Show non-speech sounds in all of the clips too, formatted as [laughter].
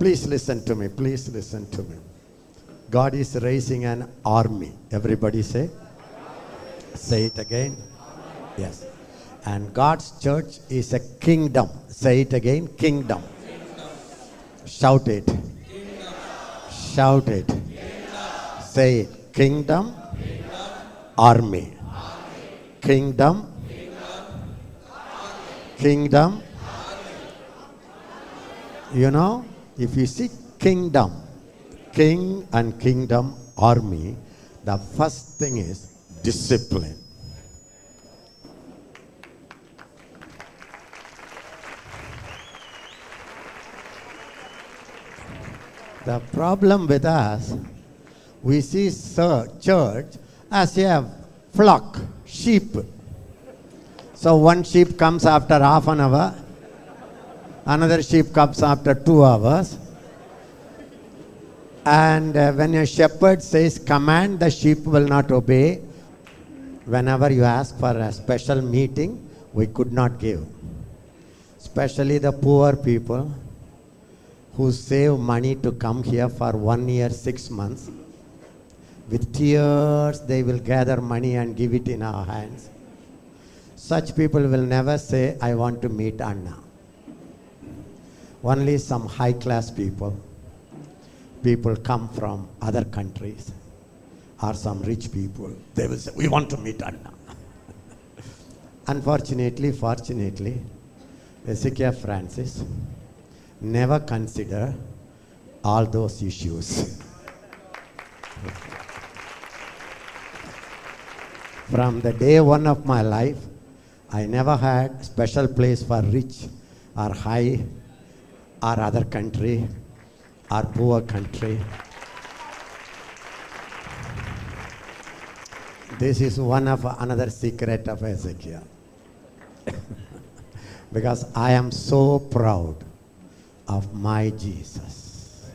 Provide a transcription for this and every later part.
Please listen to me. Please listen to me. God is raising an army. Everybody say. Say it again. Yes. And God's church is a kingdom. Say it again. Kingdom. Shout it. Shout it. Say it. Kingdom. Army. Kingdom. Kingdom. You know, if you see kingdom, king and kingdom army, the first thing is discipline. The problem with us, we see church as a flock, sheep. So one sheep comes after half an hour, another sheep comes after two hours. And uh, when a shepherd says command, the sheep will not obey. Whenever you ask for a special meeting, we could not give. Especially the poor people who save money to come here for one year, six months. With tears, they will gather money and give it in our hands. Such people will never say, I want to meet Anna. Only some high class people, people come from other countries, or some rich people, they will say, We want to meet Anna. [laughs] Unfortunately, fortunately, Ezekiel Francis never consider all those issues. [laughs] From the day one of my life, I never had special place for rich or high or other country our poor country. This is one of another secret of Ezekiel. [laughs] because I am so proud of my Jesus.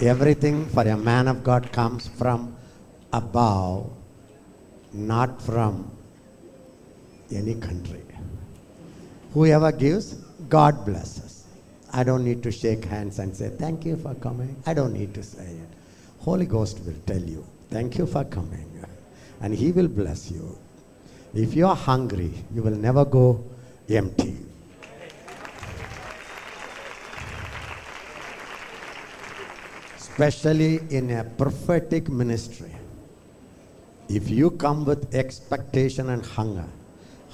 Everything for a man of God comes from above, not from any country. Whoever gives, God blesses. I don't need to shake hands and say, Thank you for coming. I don't need to say it. Holy Ghost will tell you, Thank you for coming. And He will bless you. If you are hungry, you will never go empty. Especially in a prophetic ministry. If you come with expectation and hunger,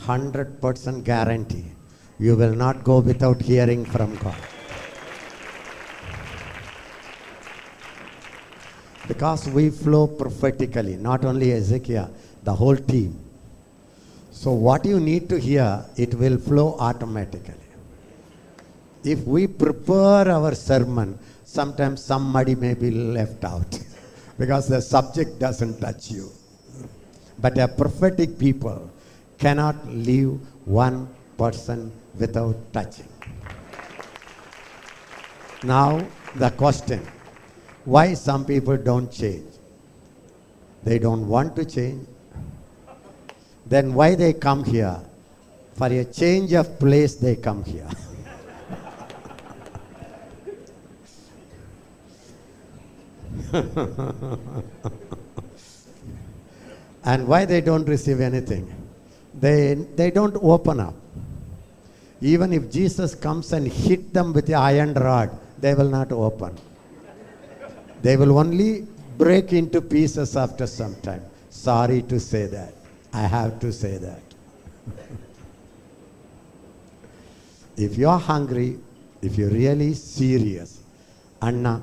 100% guarantee, you will not go without hearing from God. Because we flow prophetically, not only Ezekiel, the whole team. So, what you need to hear, it will flow automatically. If we prepare our sermon, sometimes somebody may be left out [laughs] because the subject doesn't touch you. But a prophetic people cannot leave one person without touching. Now, the question why some people don't change? They don't want to change. Then why they come here? For a change of place, they come here. [laughs] and why they don't receive anything? They, they don't open up. Even if Jesus comes and hit them with the iron rod, they will not open. They will only break into pieces after some time. Sorry to say that. I have to say that. [laughs] if you are hungry, if you're really serious, Anna,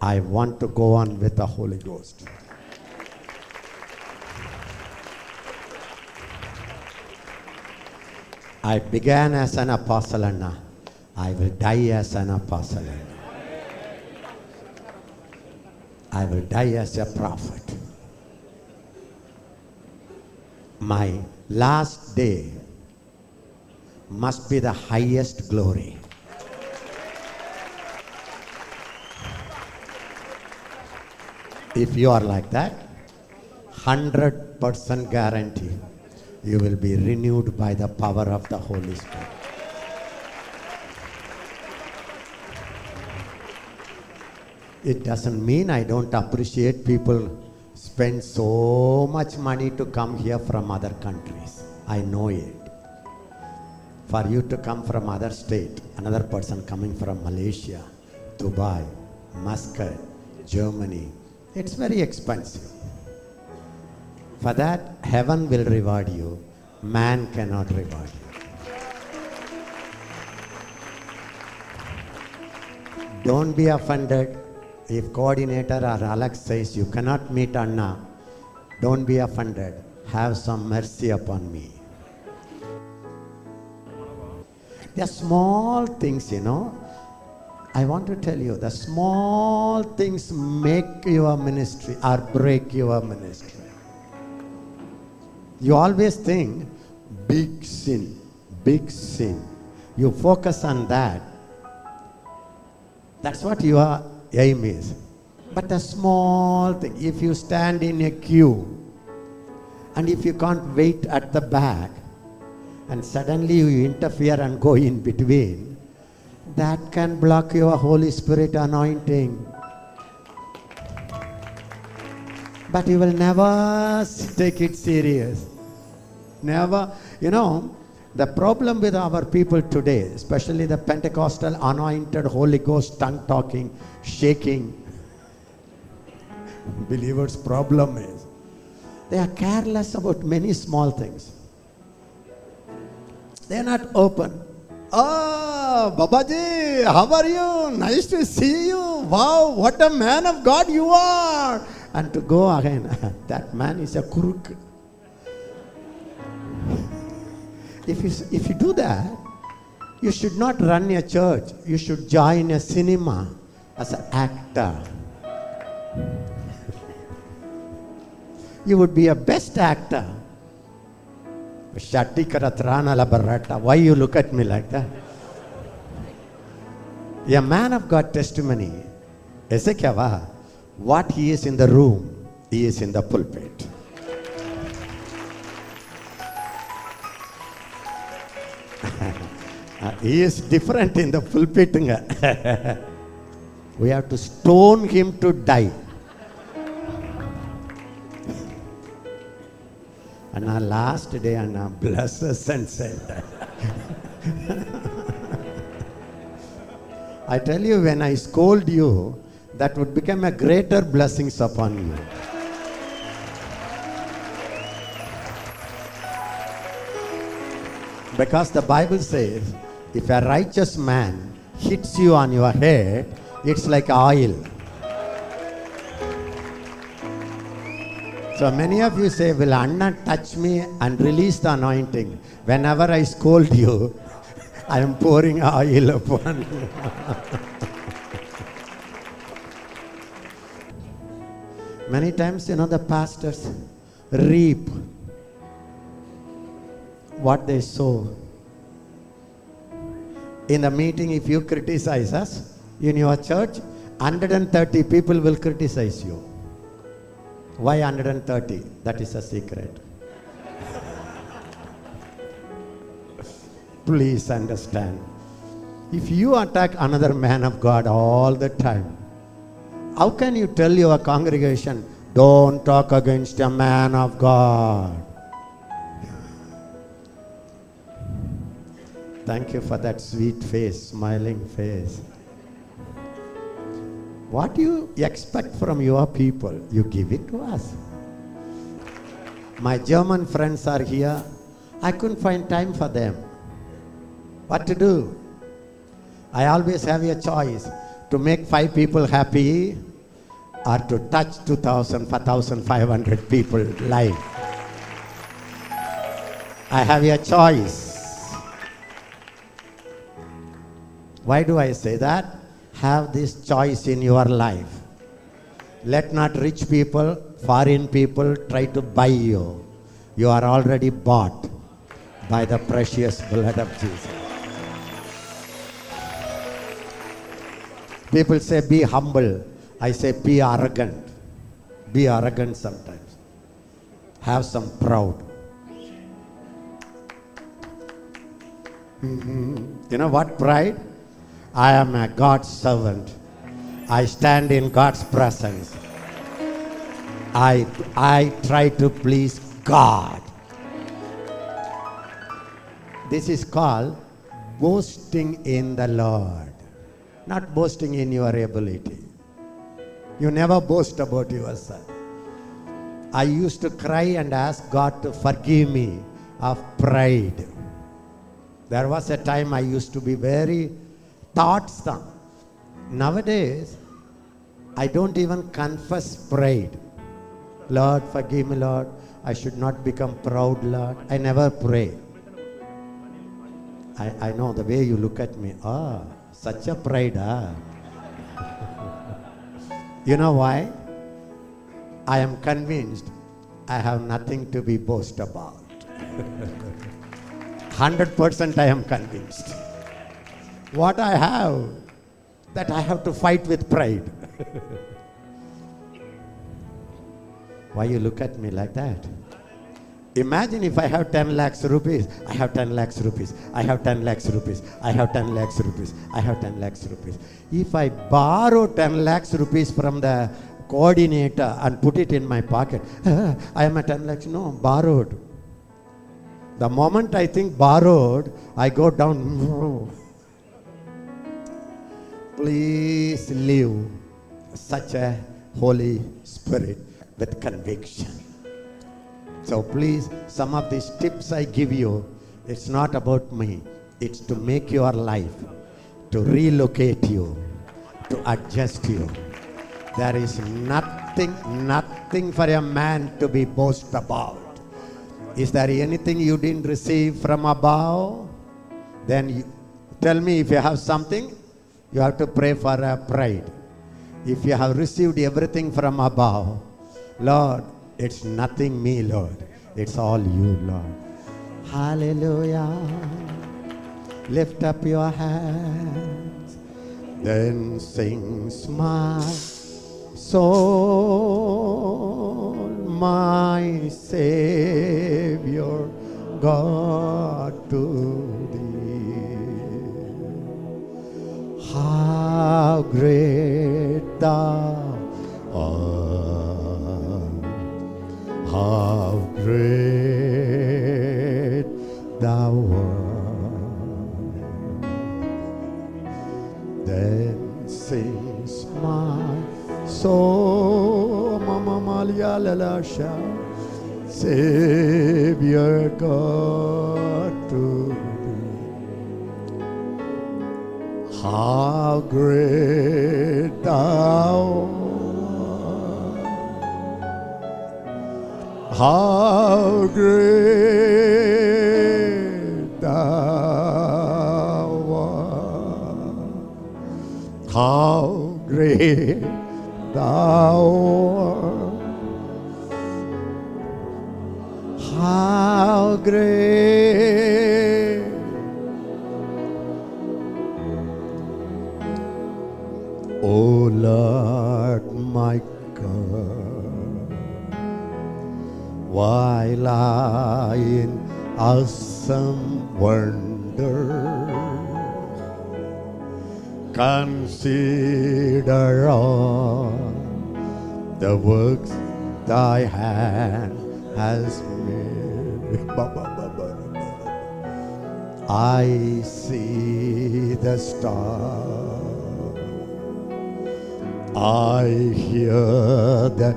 I want to go on with the Holy Ghost. I began as an apostle, Anna. I will die as an apostle. I will die as a prophet. My last day must be the highest glory. If you are like that, 100% guarantee you will be renewed by the power of the Holy Spirit. It doesn't mean I don't appreciate people spend so much money to come here from other countries. I know it. For you to come from other state, another person coming from Malaysia, Dubai, Muscat, Germany, it's very expensive. For that, heaven will reward you. Man cannot reward you. Don't be offended if coordinator or Alex says you cannot meet Anna. Don't be offended. Have some mercy upon me. They are small things, you know. I want to tell you the small things make your ministry or break your ministry. You always think big sin, big sin. You focus on that. That's what your aim is. But a small thing, if you stand in a queue and if you can't wait at the back and suddenly you interfere and go in between, that can block your Holy Spirit anointing. But you will never take it serious. Never. You know, the problem with our people today, especially the Pentecostal anointed Holy Ghost tongue talking, shaking [laughs] believers' problem is they are careless about many small things. They are not open. Ah, Oh, Babaji, how are you? Nice to see you. Wow, what a man of God you are. And to go again, [laughs] that man is a kuruk. If you, if you do that, you should not run a church. You should join a cinema as an actor. you would be a best actor. Why you look at me like that? A man of God testimony, Ezekiel, what he is in the room, he is in the pulpit. He is different in the pulpit. [laughs] we have to stone him to die. And our last day, and our bless us and said, I tell you, when I scold you, that would become a greater blessings upon you. Because the Bible says, if a righteous man hits you on your head, it's like oil. So many of you say, Will Anna touch me and release the anointing? Whenever I scold you, [laughs] I am pouring oil upon you. [laughs] Many times, you know, the pastors reap what they sow. In the meeting, if you criticize us in your church, 130 people will criticize you. Why 130? That is a secret. [laughs] Please understand. If you attack another man of God all the time, how can you tell your congregation, don't talk against a man of God? Thank you for that sweet face, smiling face. What do you expect from your people? You give it to us. My German friends are here. I couldn't find time for them. What to do? I always have a choice to make five people happy or to touch 2,000, 4,500 people live. I have a choice. Why do I say that? Have this choice in your life. Let not rich people, foreign people try to buy you. You are already bought by the precious blood of Jesus. People say, be humble. I say, be arrogant. Be arrogant sometimes. Have some proud. Mhm. You know what pride? I am a God's servant. I stand in God's presence. I, I try to please God. This is called boasting in the Lord, not boasting in your ability. You never boast about yourself. I used to cry and ask God to forgive me of pride. There was a time I used to be very thoughtsome. Nowadays, I don't even confess pride. Lord, forgive me, Lord. I should not become proud, Lord. I never pray. I, I know the way you look at me. Ah, such a pride, ah. [laughs] you know why? I am convinced I have nothing to be boast about. [laughs] 100% I am convinced. What I have, that I have to fight with pride. [laughs] Why you look at me like that? Imagine if I have 10 lakhs rupees. I have 10 lakhs rupees. I have 10 lakhs rupees. I have 10 lakhs rupees. I have 10 lakhs rupees. If I borrow 10 lakhs rupees from the coordinator and put it in my pocket, [laughs] I am at 10 lakhs. No, borrowed. The moment I think borrowed, I go down. [laughs] Please live such a Holy Spirit with conviction. So please, some of these tips I give you, it's not about me. It's to make your life, to relocate you, to adjust you. There is nothing, nothing for a man to be boast about. Is there anything you didn't receive from above? Then you, tell me if you have something, you have to pray for a pride. If you have received everything from above, Lord, it's nothing me, Lord. It's all you, Lord. Hallelujah. Lift up your hands. Then sings my soul, my Savior, God to How great thou art, how great thou art. Then sings my soul, Mama Malia Lalasha, Savior God How great thou art. How great thou art. How great thou art. How great. Lord my God, while I in awesome wonder consider all the works thy hand has made. I see the stars. I hear the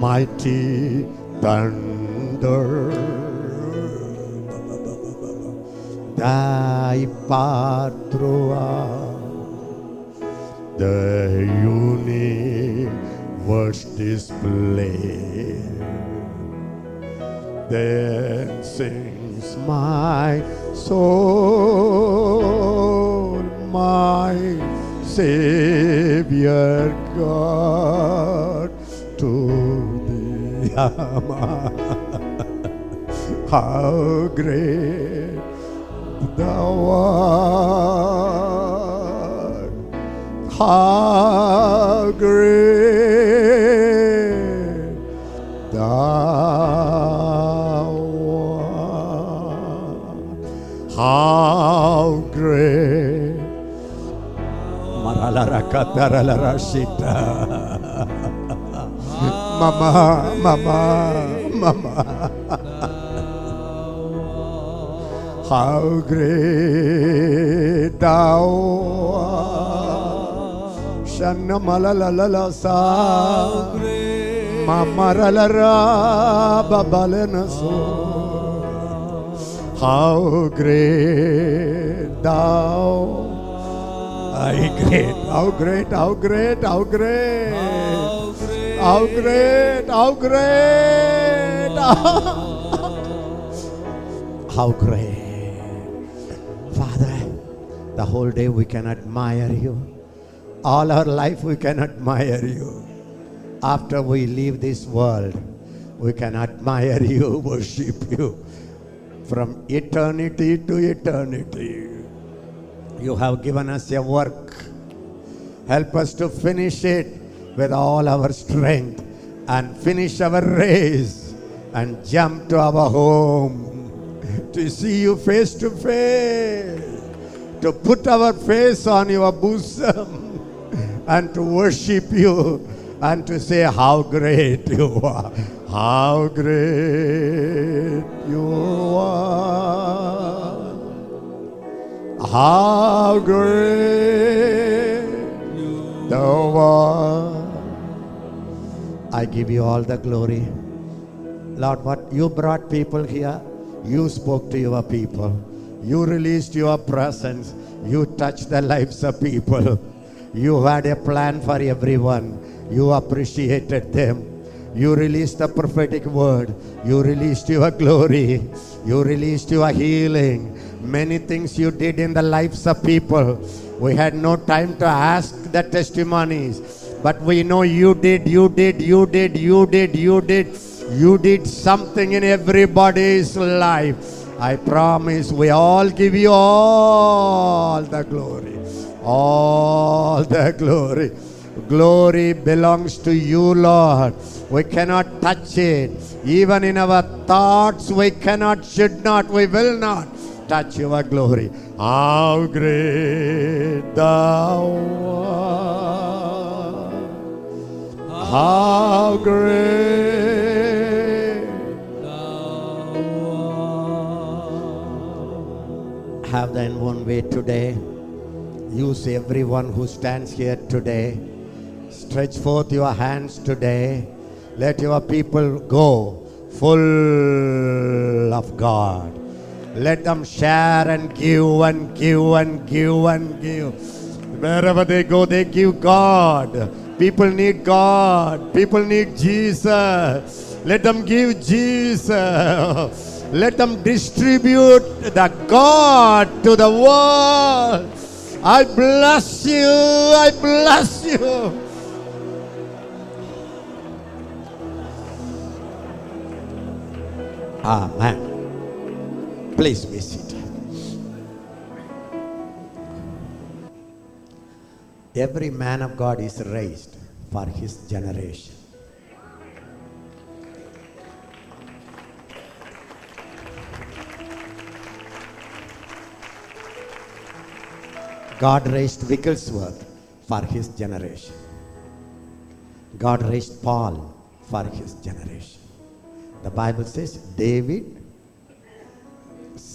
mighty thunder. Thy throughout the universe display. Then sings my soul, my Savior God to thee. How great thou art, how great Maralarakataralarashita. [laughs] Mama, mama, mama. How great thou art. Shanna malalalala sa. Mamaраlara babalena so. How great thou How great, how great, how great, how great, how great, how great, [laughs] how great. Father, the whole day we can admire you. All our life we can admire you. After we leave this world, we can admire you, [laughs] worship you from eternity to eternity. You have given us a work. Help us to finish it with all our strength and finish our race and jump to our home to see you face to face, to put our face on your bosom and to worship you and to say how great you are, how great you are, how great thou art. I give you all the glory. Lord, what you brought people here, you spoke to your people, you released your presence, you touched the lives of people. You had a plan for everyone. You appreciated them. You released the prophetic word. You released your glory. You released your healing. Many things you did in the lives of people. We had no time to ask the testimonies. But we know you did, you did, you did, you did, you did. You did something in everybody's life. I promise we all give you all the glory. All the glory. Glory belongs to you, Lord. We cannot touch it. Even in our thoughts, we cannot, should not, we will not touch your glory. How great thou art. How great. thou art. Have thine own way today. Use everyone who stands here today. Stretch forth your hands today. Let your people go full of God. Let them share and give and give and give and give. Wherever they go, they give God. People need God. People need Jesus. Let them give Jesus. Let them distribute the God to the world. I bless you. I bless you. Amen. Please be seated. Every man of God is raised for his generation. God raised Wigglesworth for his generation. God raised Paul for his generation. The Bible says David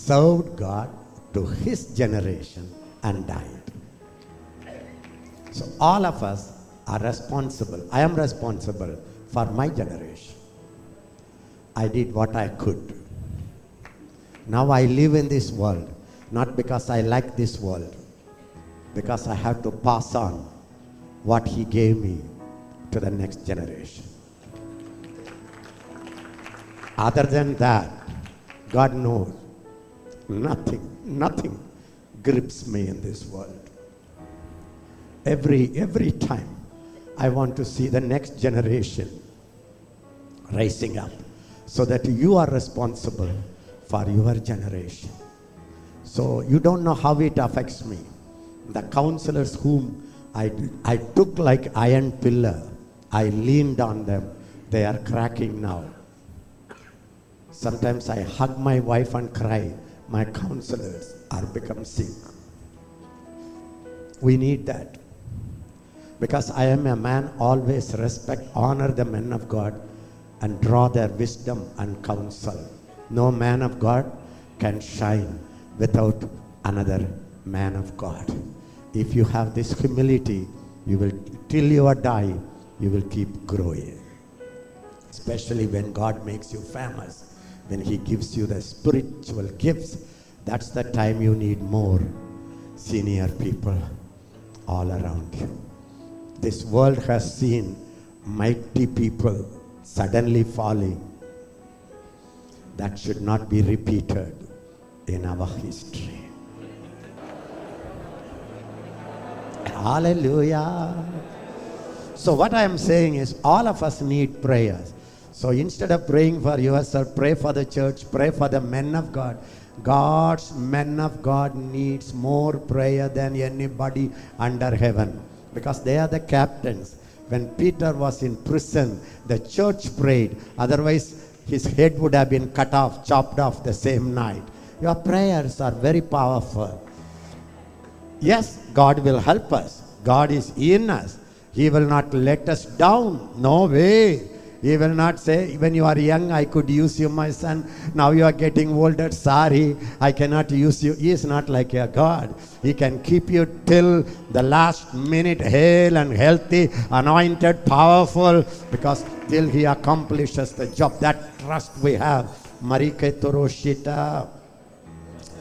served God to his generation and died. So all of us are responsible. I am responsible for my generation. I did what I could. Now I live in this world, not because I like this world, because I have to pass on what He gave me to the next generation. Other than that, God knows nothing, nothing grips me in this world. Every, every time I want to see the next generation rising up so that you are responsible for your generation. So you don't know how it affects me. The counselors whom I, I took like iron pillar, I leaned on them. They are cracking now. Sometimes I hug my wife and cry. My counselors are become sick. We need that. Because I am a man, always respect, honor the men of God, and draw their wisdom and counsel. No man of God can shine without another man of God. If you have this humility, you will, till you are die, you will keep growing. Especially when God makes you famous, when He gives you the spiritual gifts, that's the time you need more senior people all around you. This world has seen mighty people suddenly falling. That should not be repeated in our history. Hallelujah. So, what I am saying is, all of us need prayers. So, instead of praying for yourself, pray for the church, pray for the men of God. God's men of God needs more prayer than anybody under heaven because they are the captains. When Peter was in prison, the church prayed. Otherwise, his head would have been cut off, chopped off the same night. Your prayers are very powerful. Yes, God will help us. God is in us. He will not let us down. No way. He will not say, when you are young, I could use you, my son. Now you are getting older. Sorry, I cannot use you. He is not like a God. He can keep you till the last minute, hale and healthy, anointed, powerful, because till He accomplishes the job. That trust we have. Marike Toroshita.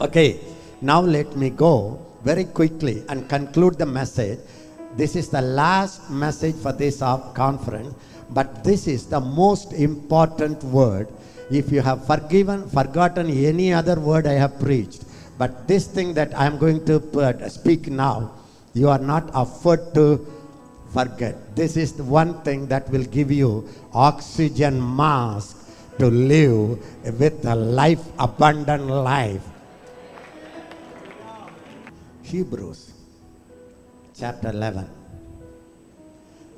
Okay, now let me go very quickly and conclude the message. This is the last message for this conference, but this is the most important word. If you have forgiven, forgotten any other word I have preached, but this thing that I am going to speak now, you are not afford to forget. This is the one thing that will give you oxygen mask to live with a life, abundant life. Hebrews chapter 11.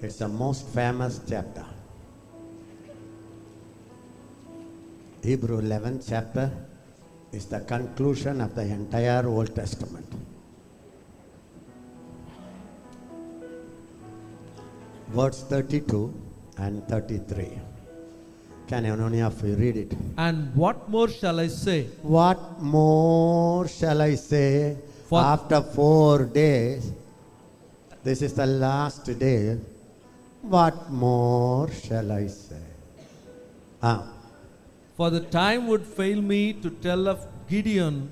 It's the most famous chapter. Hebrew 11 chapter is the conclusion of the entire Old Testament. Verse 32 and 33. Can any of you read it? And what more shall I say? What more shall I say? For- After four days, this is the last day. What more shall I say? Ah, For the time would fail me to tell of Gideon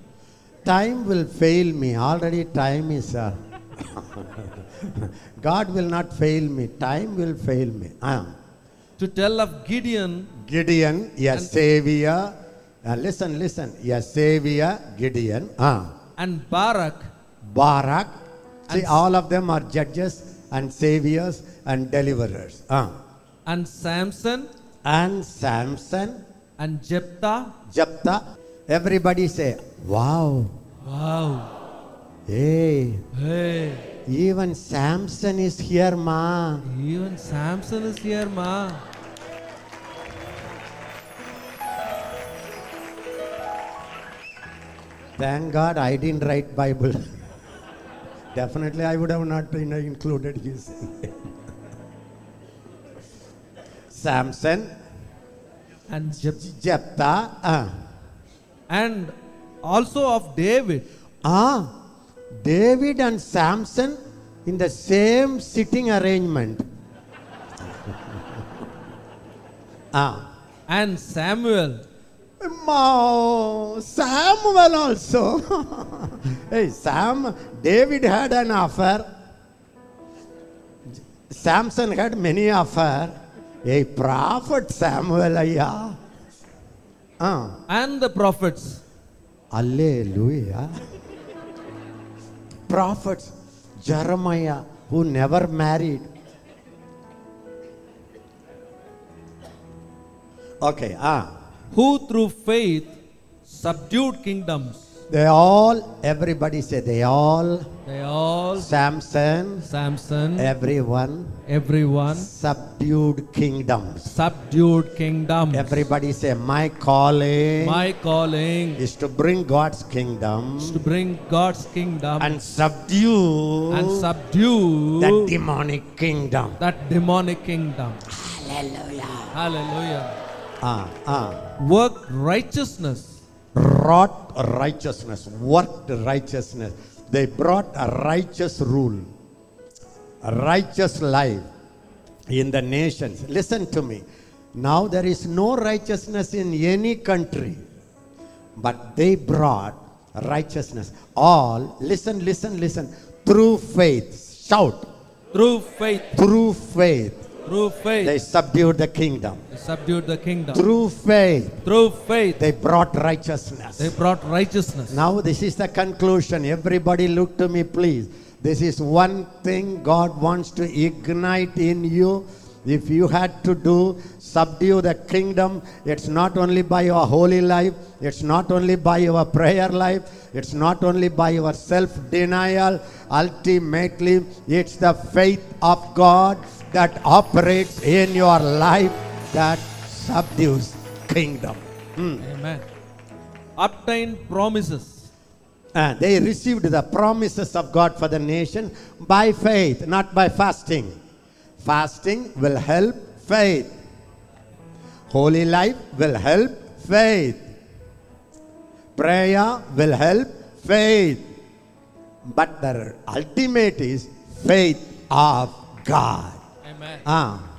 time will fail me. Already, time is. Uh, [laughs] God will not fail me. Time will fail me. Ah. to tell of Gideon Gideon, a savior. Uh, listen, listen. A savior, Gideon. Ah. and Barak Barak. See, And- all of them are judges and saviors and deliverers. Ah. and Samson And Samson, and Jephthah. Jephthah. Everybody say, wow. Wow. Hey, Hey, even Samson is here, ma. even Samson is here, ma. Thank God I didn't write Bible. [laughs] Definitely I would have not included his [laughs] name. Samson, And Jephthah, ah. and also of David. Ah, David and Samson in the same sitting arrangement. [laughs] ah. and Samuel Samuel also. [laughs] hey, Sam, David had an offer. Samson had many offer. Prophet Samuel, ayya. Ah, and the prophets. Alleluia. Prophets, Jeremiah, who never married. Okay, ah. who through faith subdued kingdoms, They all, everybody say, they all, They all, Samson, Samson, everyone, everyone, subdued kingdoms. subdued kingdoms. Everybody say, my calling My calling is to bring God's kingdom is to bring God's kingdom and subdue and subdue that demonic kingdom. that demonic kingdom. Hallelujah. Hallelujah. Ah, ah. Work righteousness. Wrought righteousness, worked righteousness. They brought a righteous rule, a righteous life in the nations. Listen to me. Now there is no righteousness in any country, but they brought righteousness. All, listen, listen, listen, through faith. Shout, Through faith, through faith. Through faith, They subdued the kingdom. they subdued the kingdom. Through faith, Through faith, they brought righteousness. they brought righteousness. Now, this is the conclusion. Everybody, look to me, please. This is one thing God wants to ignite in you. If you had to do subdue the kingdom, it's not only by your holy life, it's not only by your prayer life, it's not only by your self denial. Ultimately, it's the faith of God that operates in your life that subdues kingdom. Hmm. Amen. Obtain promises. And they received the promises of God for the nation by faith, not by fasting. Fasting will help faith. Holy life will help faith. Prayer will help faith. But the ultimate is faith of God. Ah,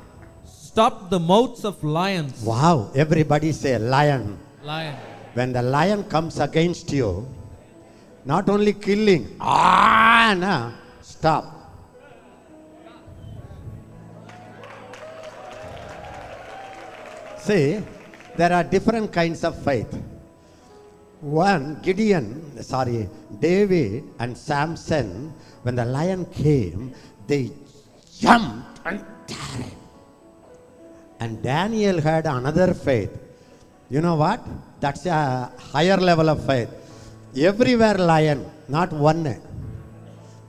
Stop the mouths of lions. wow. Everybody say lion. Lion. When the lion comes against you, not only killing, ah, no, stop. See, there are different kinds of faith. One, Gideon, sorry, David and Samson, when the lion came, they jumped and. Daniel had another faith. You know what? That's a higher level of faith. Everywhere lion, not one.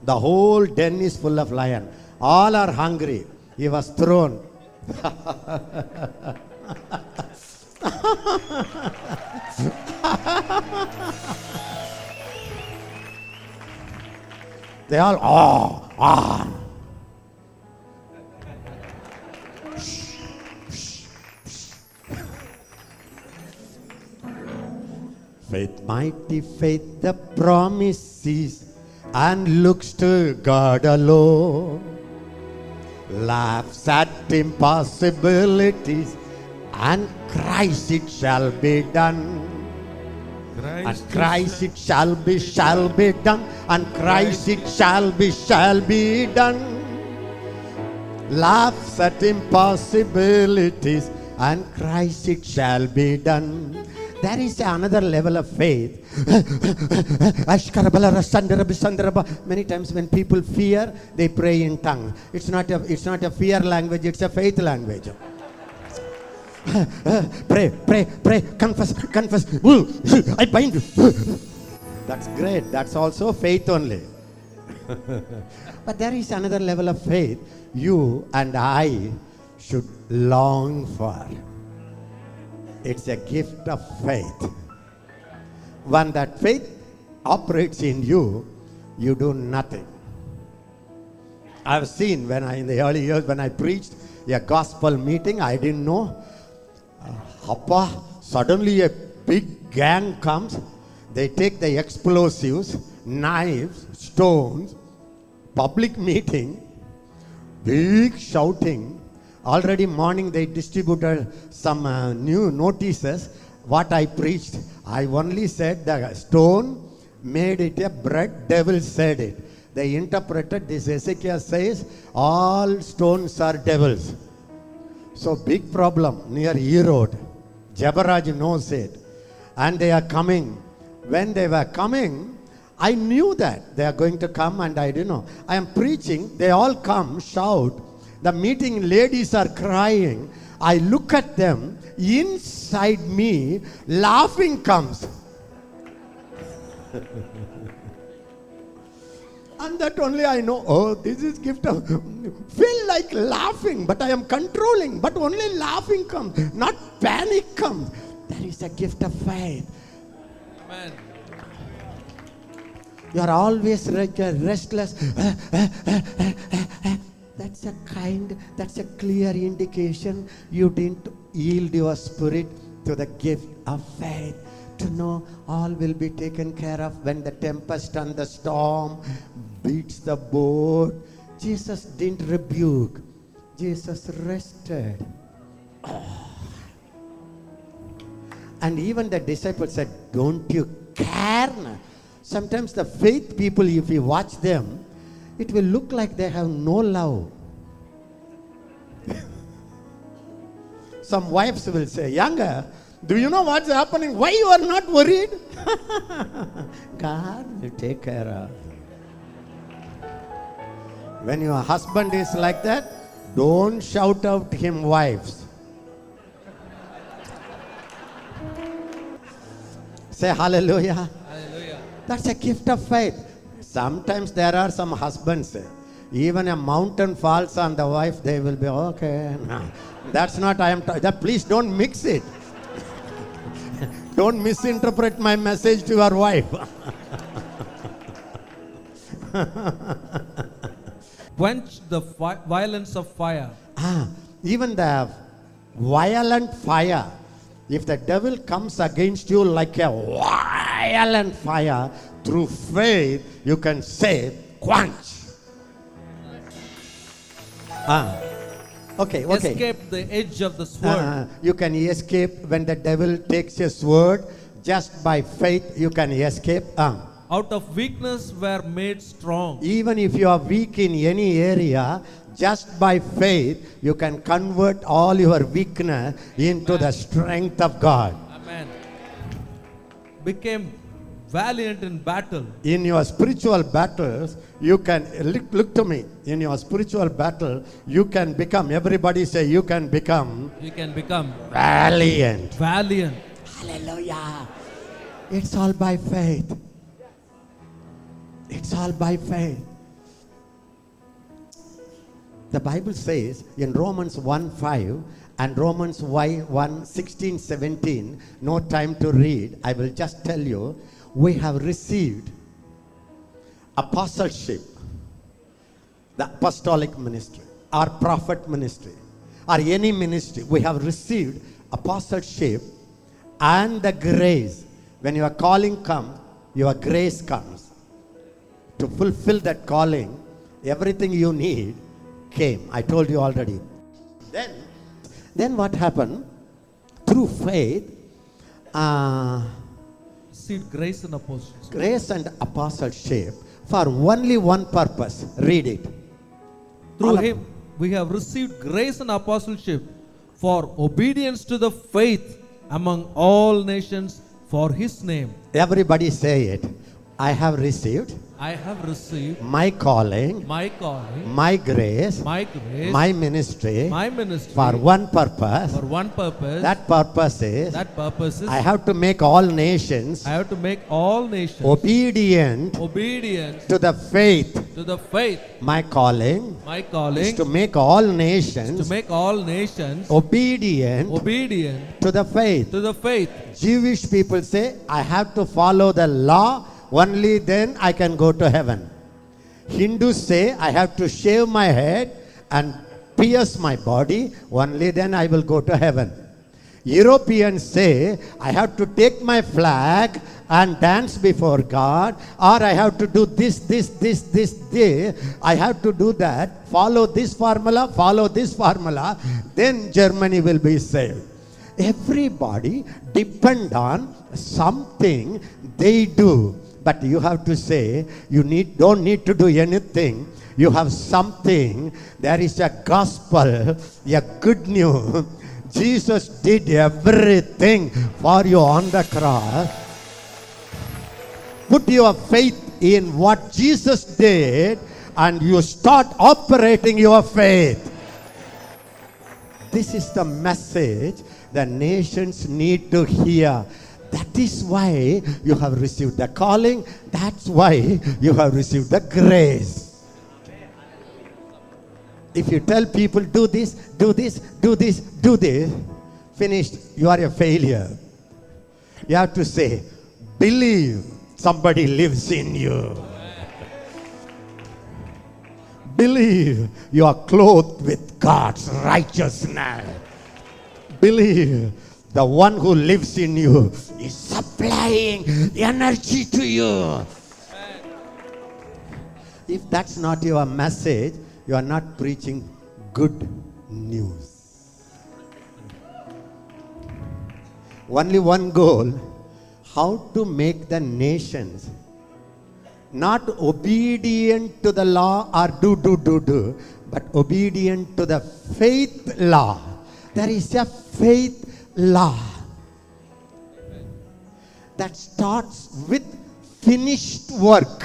The whole den is full of lion. All are hungry. He was thrown. [laughs] they all, oh, ah. Faith, mighty faith, the promises, and looks to God alone. Laughs at impossibilities, and Christ it shall be done. And Christ it shall be, shall be done, and Christ it shall be, shall be done. Laughs at impossibilities, and Christ it shall be done. There is another level of faith. Many times when people fear, they pray in tongue. It's not a, it's not a fear language, it's a faith language. pray, pray, pray, confess, confess. I bind you. That's great. That's also faith only. [laughs] but there is another level of faith you and I should long for. It's a gift of faith. When that faith operates in you, you do nothing. I've seen when I, in the early years, when I preached a gospel meeting, I didn't know. Uh, suddenly a big gang comes. They take the explosives, knives, stones, public meeting, big shouting. Already morning they distributed some uh, new notices. What I preached, I only said the stone made it a bread. Devil said it. They interpreted this. Ezekiel says all stones are devils. So big problem near Erode. Jabaraj knows it. And they are coming. When they were coming, I knew that they are going to come and I didn't know. I am preaching, they all come, shout. The meeting ladies are crying. I look at them. Inside me, laughing comes. [laughs] and that only I know, oh, this is gift of, feel like laughing, but I am controlling, but only laughing comes, not panic comes. There is a gift of faith. Amen. You are always restless. Eh, eh, eh, that's a kind, that's a clear indication you didn't yield your spirit to the gift of faith. To know all will be taken care of when the tempest and the storm beats the boat. Jesus didn't rebuke, Jesus rested. Oh. And even the disciples said, Don't you care? Sometimes the faith people, if you watch them, it will look like they have no love. Some wives will say, Younger, do you know what's happening? Why you are not worried? [laughs] God will take care of. When your husband is like that, don't shout out him, wives. Say hallelujah. Hallelujah. That's a gift of faith. Sometimes there are some husbands, even a mountain falls on the wife, they will be okay. No, that's not I am. ta- that, please don't mix it. [laughs] don't misinterpret my message to your wife. [laughs] Quench the fi- violence of fire. Ah, even the violent fire, if the devil comes against you like a violent fire, through faith, you can say, quench. Ah, okay, okay. Escape the edge of the sword. Ah, you can escape when the devil takes a sword. Just by faith, you can escape. Ah. Out of weakness were made strong. Even if you are weak in any area, just by faith, you can convert all your weakness into the strength of God. Amen. Became valiant in battle. In your spiritual battles, you can look, look to me. In your spiritual battle, you can become. Everybody say you can become You can become valiant. valiant. Hallelujah. It's all by faith. It's all by faith. The Bible says in Romans 1 5 and Romans 1 16 17, no time to read. I will just tell you, we have received apostleship, the apostolic ministry, our prophet ministry, or any ministry. We have received apostleship and the grace. When your calling comes, your grace comes. To fulfill that calling, everything you need came. I told you already. Then, then what happened? Through faith, uh, Received grace and apostleship. grace and apostleship for only one purpose. Read it. Through All of- him, we have received grace and apostleship for obedience to the faith among all nations for his name. Everybody say it. I have received I have received my calling, my calling, my grace, my grace, my ministry my ministry for one purpose. for one purpose. That purpose is that purpose is I have to make all nations I have to make all nations obedient obedient to the faith. to the faith. My calling My is calling to make all nations to make all nations obedient obedient to the faith. to the faith. Jewish people say, I have to follow the law, only then I can go to heaven. Hindus say, I have to shave my head and pierce my body, only then I will go to heaven. Europeans say, I have to take my flag and dance before God, or I have to do this, this, this, this, this. I have to do that, follow this formula, follow this formula, then Germany will be saved. Everybody depend on something they do. But you have to say, you need, don't need to do anything. You have something. There is a gospel, a good news. Jesus did everything for you on the cross. Put your faith in what Jesus did and you start operating your faith. This is the message the nations need to hear. That is why you have received the calling. That's why you have received the grace. If you tell people, do this, do this, do this, do this, finished, you are a failure. You have to say, believe somebody lives in you. Believe you are clothed with God's righteousness. Believe the one who lives in you is supplying the energy to you. If that's not your message, you are not preaching good news. Only one goal how to make the nations not obedient to the law or do, do, do, do, but obedient to the faith law. There is a faith law that starts with finished work.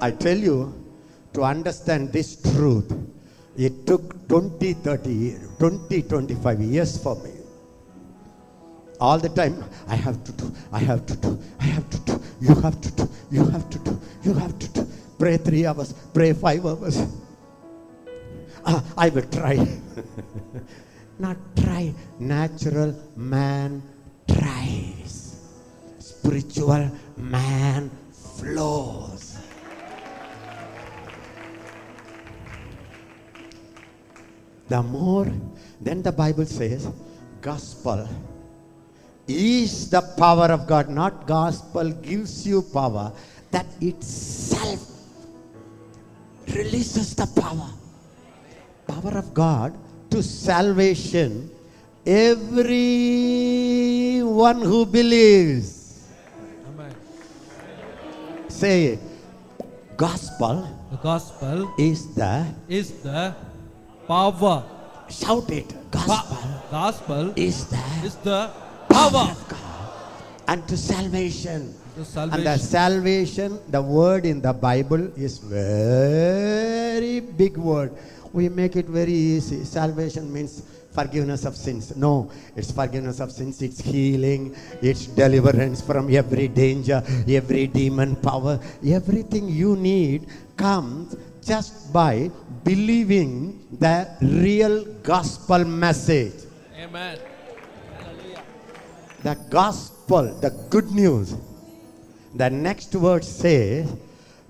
I tell you, to understand this truth, it took 20, 30, 20, 25 years for me. All the time, I have to do, I have to do, I have to do, you have to do, you have to do, you have to do. Pray three hours, pray five hours. [coughs] I will try. [laughs] Not try. Natural man tries. Spiritual man flows. The more, then the Bible says, gospel is the power of God, not gospel gives you power, that itself releases the power. Power of God to salvation, everyone who believes. Amen. Say. Gospel The gospel is the, is the power. shout it, Pa- gospel gospel is the is the power power. of God unto salvation. The And the salvation. salvation, the word in the Bible is very big word. We make it very easy. Salvation means forgiveness of sins. No, it's forgiveness of sins, it's healing, it's deliverance from every danger, every demon power. Everything you need comes just by believing the real gospel message. Amen. The gospel, the good news. The next word says,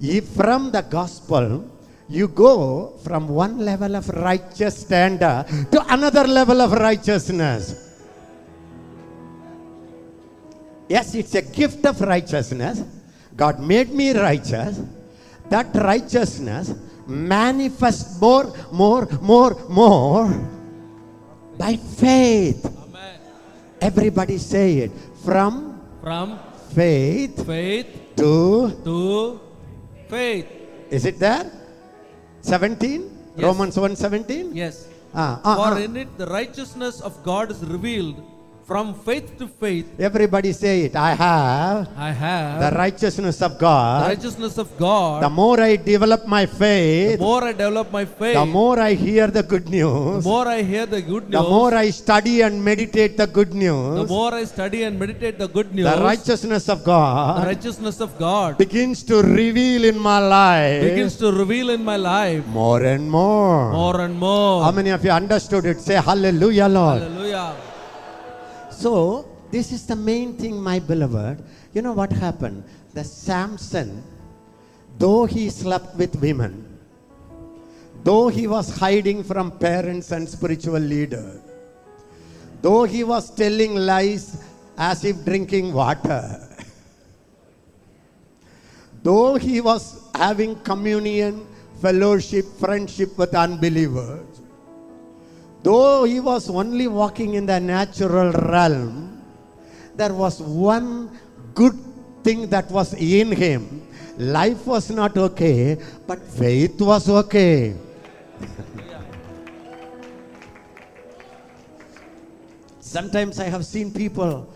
if from the gospel you go from one level of righteous standard to another level of righteousness. Yes, it's a gift of righteousness. God made me righteous. That righteousness manifests more, more, more, more by faith. Amen. Everybody say it. From From faith faith to, to faith. is it there? 17? Yes. Romans 1 17? Yes. Ah, ah, For ah. in it the righteousness of God is revealed from faith to faith. Everybody say it. I have I have the righteousness of the God. righteousness of God. The more I develop my faith. the more I develop my faith, the more I hear the good news. the more I hear the good news. the more I study and meditate the good news. the more I study and meditate the good news, the righteousness of God. the righteousness of God begins to reveal in my life begins to reveal in my life more and more. more and more. How many of you understood it? Say hallelujah, Lord. Hallelujah. So, this is the main thing, my beloved. You know what happened? The Samson, though he slept with women, though he was hiding from parents and spiritual leader, though he was telling lies as if drinking water, [laughs] though he was having communion, fellowship, friendship with unbelievers, though he was only walking in the natural realm, there was one good thing that was in him. Life was not okay, but faith was okay. [laughs] Sometimes I have seen people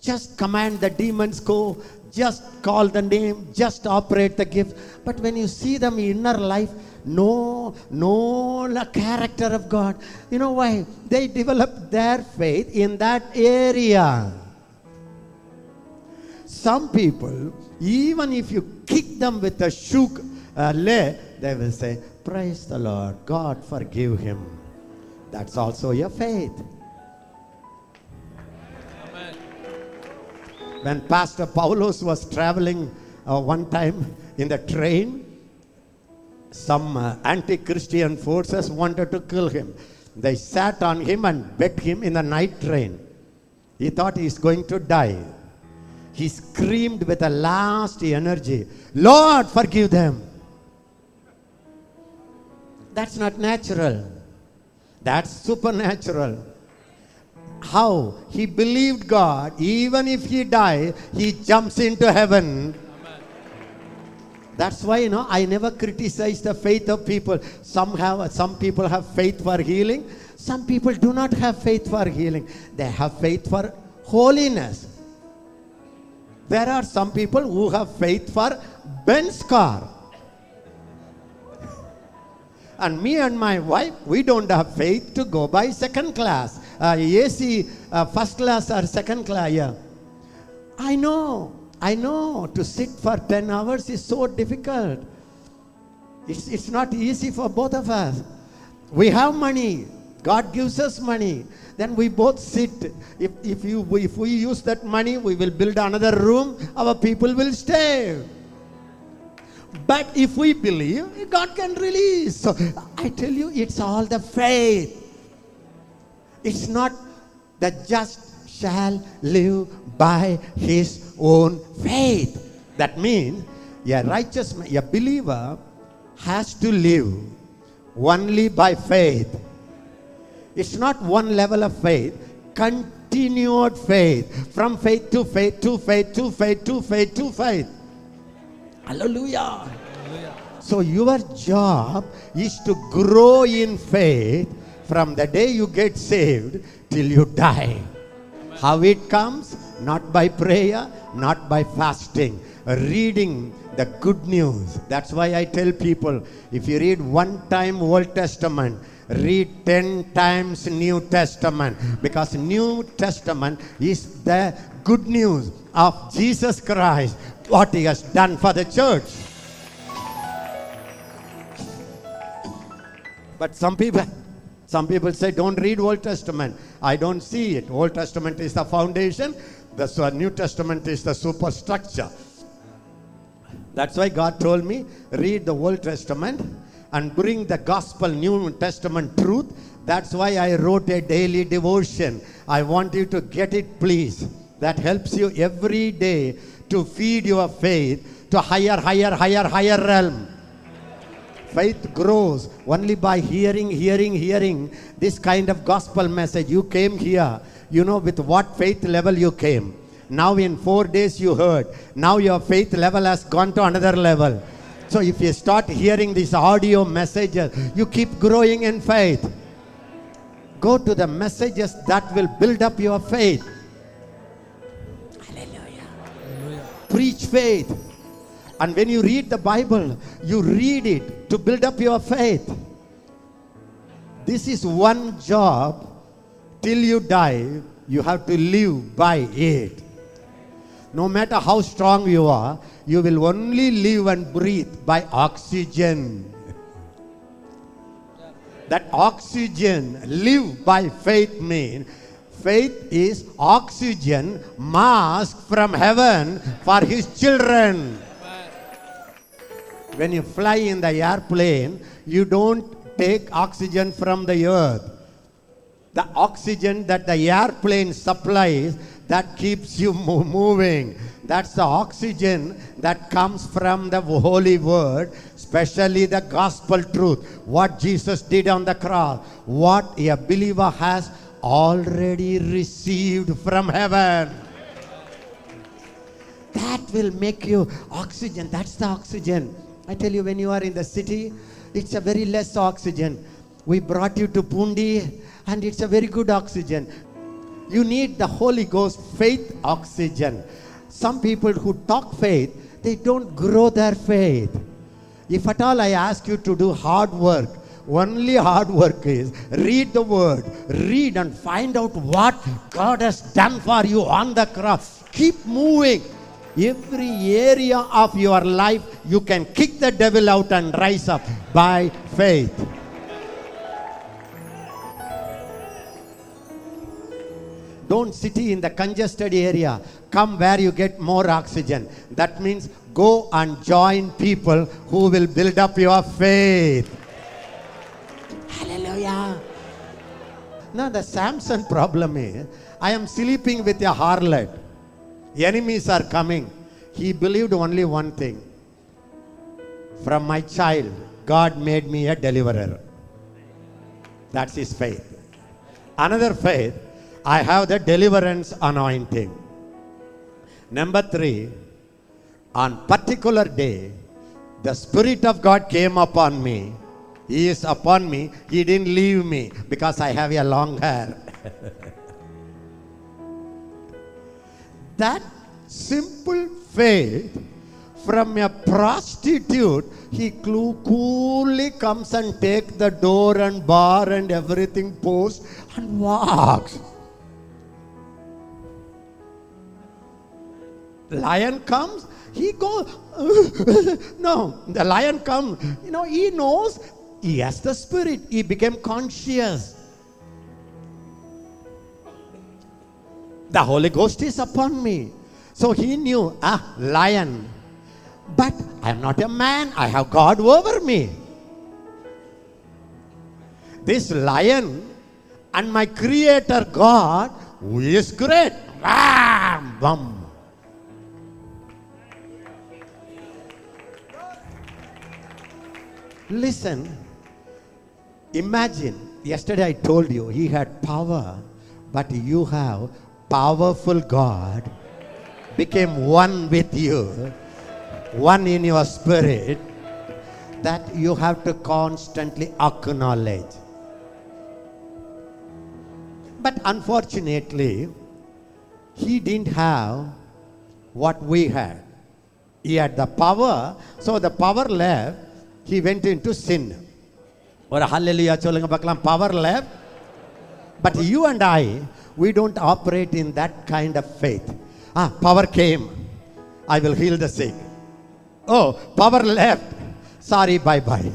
just command the demons go, just call the name, just operate the gift. But when you see them inner life, no, no the character of God. You know why? They develop their faith in that area. Some people, even if you kick them with a shook uh, leg, they will say, Praise the Lord, God forgive him. That's also your faith. When Pastor Paulos was traveling uh, one time in the train, some uh, anti Christian forces wanted to kill him. They sat on him and begged him in the night train. He thought he's going to die. He screamed with a last energy, Lord, forgive them. That's not natural. That's supernatural. How? He believed God. Even if he died, he jumps into heaven. That's why you know I never criticize the faith of people. Some have some people have faith for healing. Some people do not have faith for healing. They have faith for holiness. There are some people who have faith for Benz car. And me and my wife, we don't have faith to go by second class. Uh, AC, uh, first class or second class. Yeah. I know, I know. To sit for 10 hours is so difficult. It's, it's not easy for both of us. We have money. God gives us money. Then we both sit. If, if, you, if we use that money, we will build another room. Our people will stay. But if we believe, God can release. So I tell you, it's all the faith. It's not the just shall live by his own faith. That means a righteous a believer has to live only by faith. It's not one level of faith, continued faith. From faith to faith to faith to faith to faith to faith. Hallelujah. So your job is to grow in faith from the day you get saved till you die. How it comes? Not by prayer, not by fasting, reading the good news. That's why I tell people if you read one time Old Testament, read 10 times New Testament because New Testament is the good news of Jesus Christ, what he has done for the church. But some people some people say don't read Old Testament. I don't see it. Old Testament is the foundation, the so- uh, New Testament is the superstructure. That's why God told me read the Old Testament and bring the gospel New Testament truth. That's why I wrote a daily devotion. I want you to get it, please. That helps you every day to feed your faith to higher, higher, higher, higher realm. Faith grows only by hearing, hearing, hearing this kind of gospel message. You came here, you know, with what faith level you came. Now, in four days, you heard. Now, your faith level has gone to another level. So, if you start hearing these audio messages, you keep growing in faith. Go to the messages that will build up your faith. Hallelujah. Preach faith. And when you read the Bible, you read it to build up your faith. This is one job till you die, you have to live by it. No matter how strong you are, you will only live and breathe by oxygen. That oxygen, live by faith means faith is oxygen mask from heaven for his children. When you fly in the airplane, you don't take oxygen from the earth. The oxygen that the airplane supplies that keeps you mo- moving. That's the oxygen that comes from the Holy Word, especially the gospel truth. What Jesus did on the cross, what a believer has already received from heaven. That will make you oxygen. That's the oxygen. I tell you, when you are in the city, it's a very less oxygen. We brought you to Pundi, and it's a very good oxygen. You need the Holy Ghost faith oxygen. some people who talk faith, they don't grow their faith. If at all I ask you to do hard work, only hard work is read the word, read and find out what God has done for you on the cross. Keep moving. Every area of your life, you can kick the devil out and rise up by faith. Don't sit in the congested area. Come where you get more oxygen. That means go and join people who will build up your faith. Hallelujah. Now, the Samson problem is I am sleeping with a harlot. Enemies are coming. He believed only one thing. From my child, God made me a deliverer. That's his faith. Another faith, I have the deliverance anointing. Number three, on particular day, the Spirit of God came upon me. He is upon me. He didn't leave me because I have a long hair. [laughs] that simple faith from a prostitute, he coolly comes and take the door and bar and everything post and walks. Lion comes, he goes. [laughs] no, the lion comes. You know, he knows he has the spirit. He became conscious. The Holy Ghost is upon me. So he knew, ah, lion. But I am not a man, I have God over me. This lion and my creator God, who is great. Bam, bam. Listen, imagine, yesterday I told you he had power, but you have powerful God became one with you, one in your spirit, that you have to constantly acknowledge. But unfortunately, he didn't have what we had. He had the power, so the power left, he went into sin. ஒரு ஹல்லேலூயா சொல்லுங்க பார்க்கலாம் power left but you and I we don't operate in that kind of faith. Ah power came. I will heal the sick. Oh power left. Sorry bye bye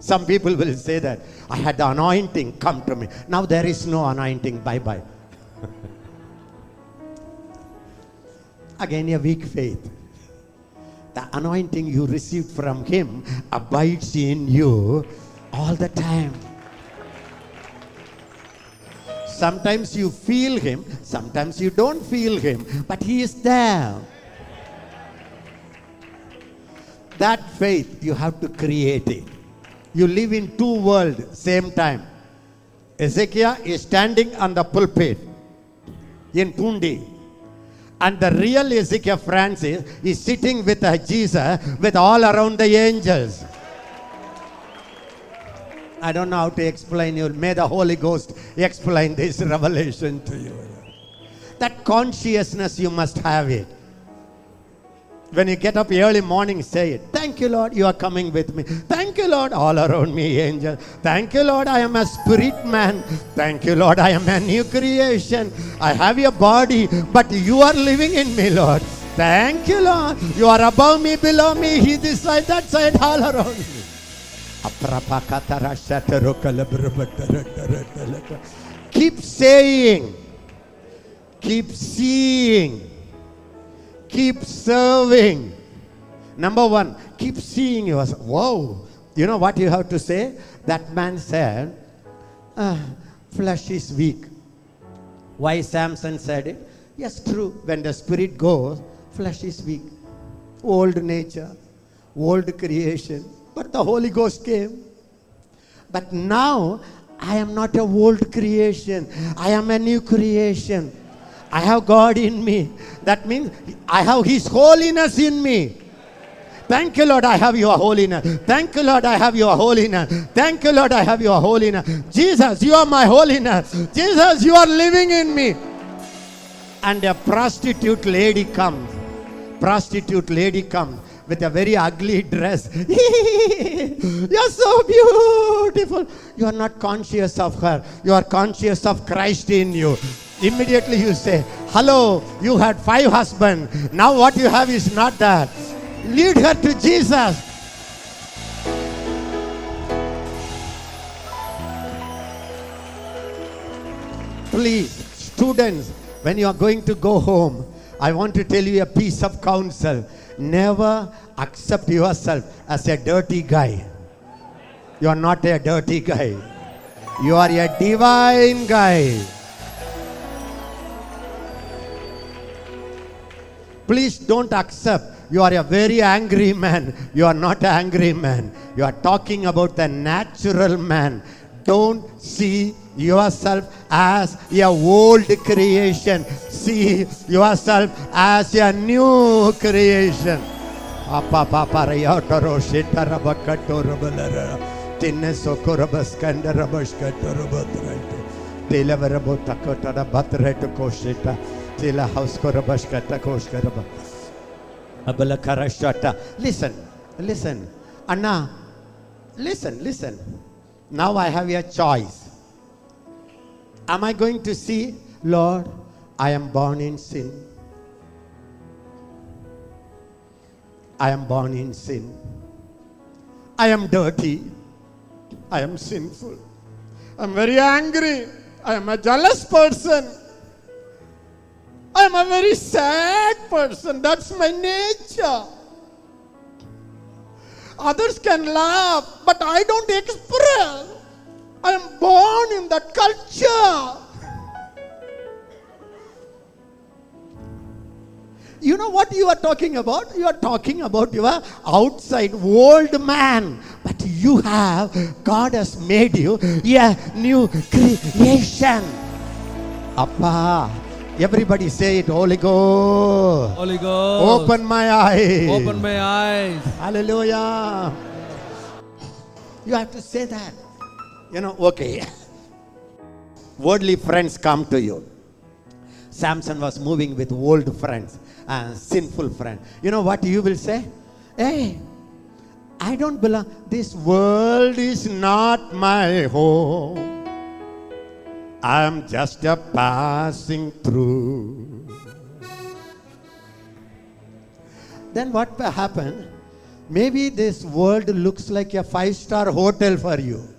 some people will say that I had the anointing come to me. Now there is no anointing bye bye [laughs] again a weak faith. The anointing you received from him abides in you all the time. Sometimes you feel him, sometimes you don't feel him, but he is there. That faith, you have to create it. You live in two worlds same time. Ezekiel is standing on the pulpit in Pundi. And the real Ezekiel Francis is sitting with Jesus with all around the angels. I don't know how to explain you. May the Holy Ghost explain this revelation to you. That consciousness, you must have it. When you get up early morning, say it. Thank you, Lord, you are coming with me. Thank you, Lord, all around me, angel. Thank you, Lord, I am a spirit man. Thank you, Lord, I am a new creation. I have a body, but you are living in me, Lord. Thank you, Lord. You are above me, below me, he this side, that side, all around me. Keep saying, keep seeing, keep serving. Number one, keep seeing yourself. Whoa. You know what you have to say? That man said, ah, flesh is weak. Why Samson said it? Yes, true. When the spirit goes, flesh is weak. Old nature, old creation. But the Holy Ghost came. But now I am not a old creation. I am a new creation. I have God in me. That means I have His holiness in me. Thank you, Lord, I have your holiness. Thank you, Lord, I have your holiness. Thank you, Lord, I have your holiness. Jesus, you are my holiness. Jesus, you are living in me. and a prostitute lady comes. Prostitute lady comes with a very ugly dress. [laughs] You're so beautiful. You are not conscious of her. You are conscious of Christ in you. Immediately you say, Hello, you had five husbands. Now what you have is not that. Lead her to Jesus. Please, students, when you are going to go home, I want to tell you a piece of counsel. Never accept yourself as a dirty guy. You are not a dirty guy. You are a divine guy. Please don't accept. You are a very angry man. You are not an angry man. You are talking about the natural man. Don't see yourself as a old creation. See yourself as a new creation. Tinne sokorabas kandarabas katorobatraito. Tilavarabo takotara batreto koshita. Tila house korabas katakoshkaraba. Abala karashata. Listen, listen. Anna, listen, listen. Now I have a choice. Am I going to see, Lord, I am born in sin. I am born in sin. I am dirty. I am sinful. I'm very angry. I am a jealous person. I am a very sad person. That's my nature. Others can laugh, but I don't express. I am born in that culture. You know what you are talking about? You are talking about your outside old man. But you have, God has made you a new creation. Appa, everybody say it, Holy Ghost. Holy Ghost. Open my eyes. Open my eyes. Hallelujah. You have to say that. You know, okay. Worldly friends come to you. Samson was moving with old friends and sinful friends. You know what you will say? Hey, I don't belong. This world is not my home. I am just a passing through. Then what will happen? Maybe this world looks like a five star hotel for you.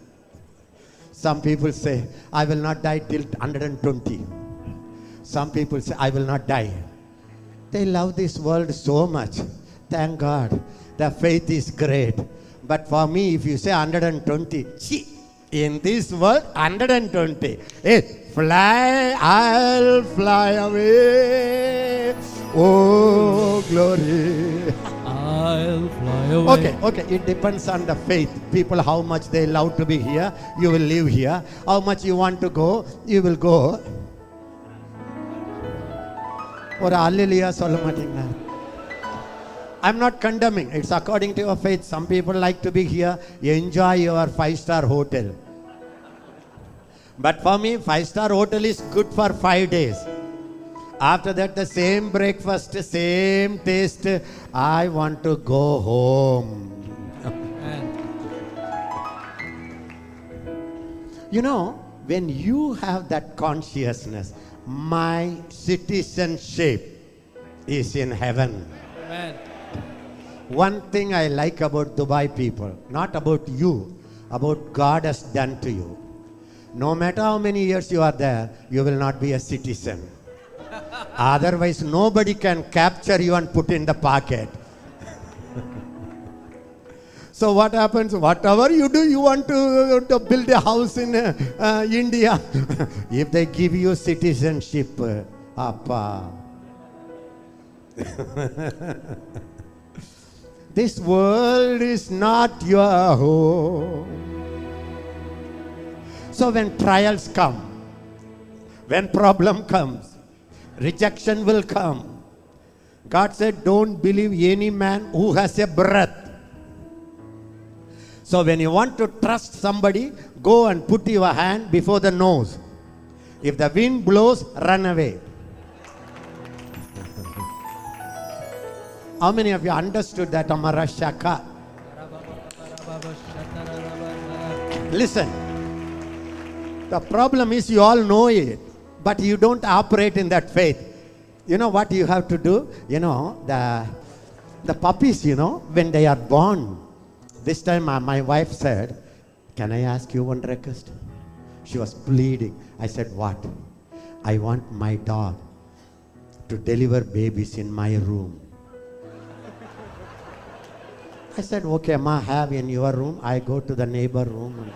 Some people say, I will not die till 120. Some people say, I will not die. They love this world so much. Thank God. The faith is great. But for me, if you say 120, see, in this world, 120. Hey, fly, I'll fly away. Oh, glory. I'll. Okay, okay. It depends on the faith. People, how much they love to be here, you will live here. How much you want to go, you will go. ஒரு அல்லிலியா சொல்ல மாட்டீங்களா I'm not condemning. It's according to your faith. Some people like to be here, enjoy your five star hotel. But for me, five star hotel is good for five days. After that, the same breakfast, same taste. I want to go home. [laughs] You know, when you have that consciousness, my citizenship is in heaven. Amen. One thing I like about Dubai people, not about you, about God has done to you. No matter how many years you are there, you will not be a citizen. Otherwise, nobody can capture you and put in the pocket. so what happens? Whatever you do, you want to, to build a house in uh, India. [laughs] if they give you citizenship, uh, appa. [laughs] This world is not your home. So when trials come, when problem comes, rejection will come. God said, Don't believe any man who has a breath. So when you want to trust somebody, go and put your hand before the nose. If the wind blows, run away. How many of you understood that Amara Shaka? Listen, the problem is you all know it but you don't operate in that faith. You know what you have to do? You know, the the puppies, you know, when they are born. This time my wife said, Can I ask you one request? She was bleeding. I said, What? I want my dog to deliver babies in my room. I said, Okay, Ma, have in your room. I go to the neighbor room.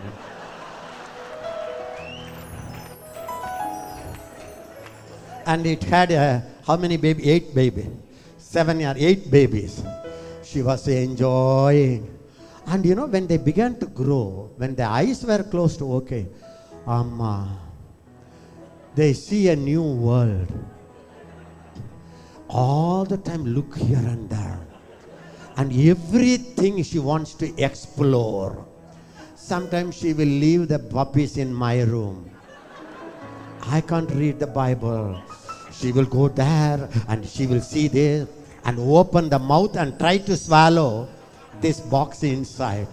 And- it had uh, how many baby? Eight baby, seven or eight babies. She was enjoying, and you know when they began to grow, when the eyes were closed, okay, Amma, they see a new world. All the time, look here and there, and everything she wants to explore. Sometimes she will leave the puppies in my room. I can't read the Bible. She will go there and she will see this and open the mouth and try to swallow this box inside.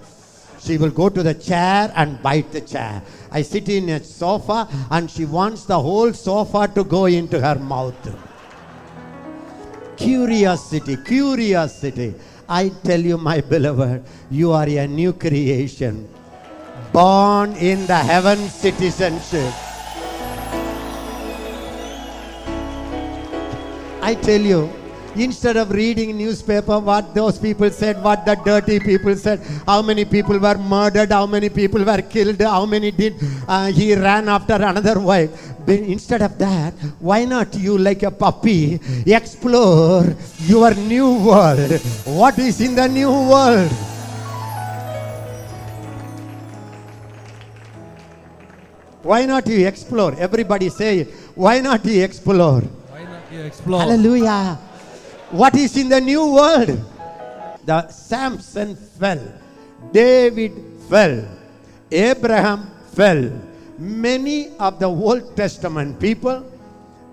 She will go to the chair and bite the chair. I sit in a sofa and she wants the whole sofa to go into her mouth. Curiosity, curiosity. I tell you, my beloved, you are a new creation, born in the heaven citizenship. I tell you, instead of reading newspaper, what those people said, what the dirty people said, how many people were murdered, how many people were killed, how many did uh, he ran after another wife. But instead of that, why not you, like a puppy, explore your new world? What is in the new world? Why not you explore? Everybody say it. Why not you explore? Explore? Hallelujah. What is in the new world? The Samson fell. David fell. Abraham fell. Many of the Old Testament people,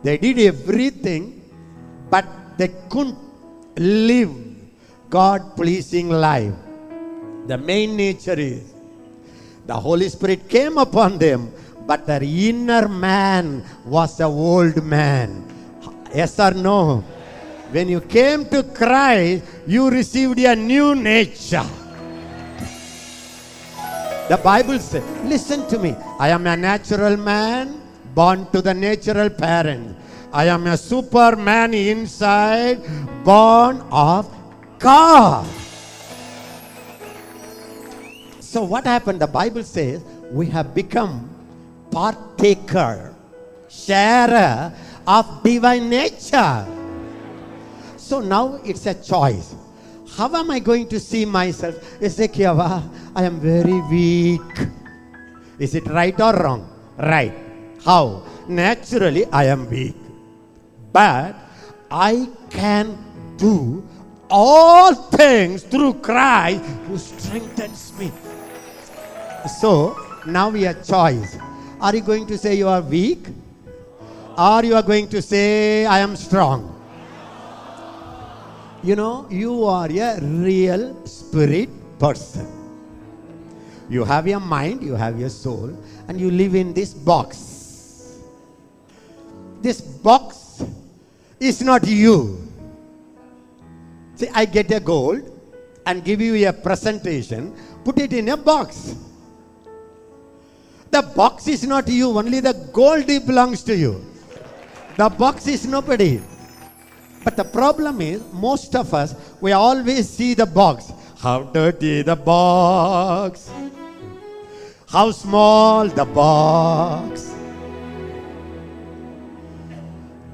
they did everything, but they couldn't live God pleasing life. The main nature is the Holy Spirit came upon them, but their inner man was a old man. Yes or no? When you came to Christ, you received a new nature. The Bible says, listen to me. I am a natural man born to the natural parent. I am a superman inside, born of God. So what happened? The Bible says we have become partaker, sharer of divine nature. So now it's a choice. How am I going to see myself? Ezekiel, I am very weak. Is it right or wrong? Right. How? Naturally, I am weak. But I can do all things through Christ who strengthens me. So now we have choice. Are you going to say you are weak? Or you are going to say I am strong? You know, you are a real spirit person. You have your mind, you have your soul, and you live in this box. This box is not you. See, I get a gold and give you a presentation, put it in a box. The box is not you, only the gold belongs to you. The box is nobody. But the problem is, most of us, we always see the box. How dirty the box. How small the box.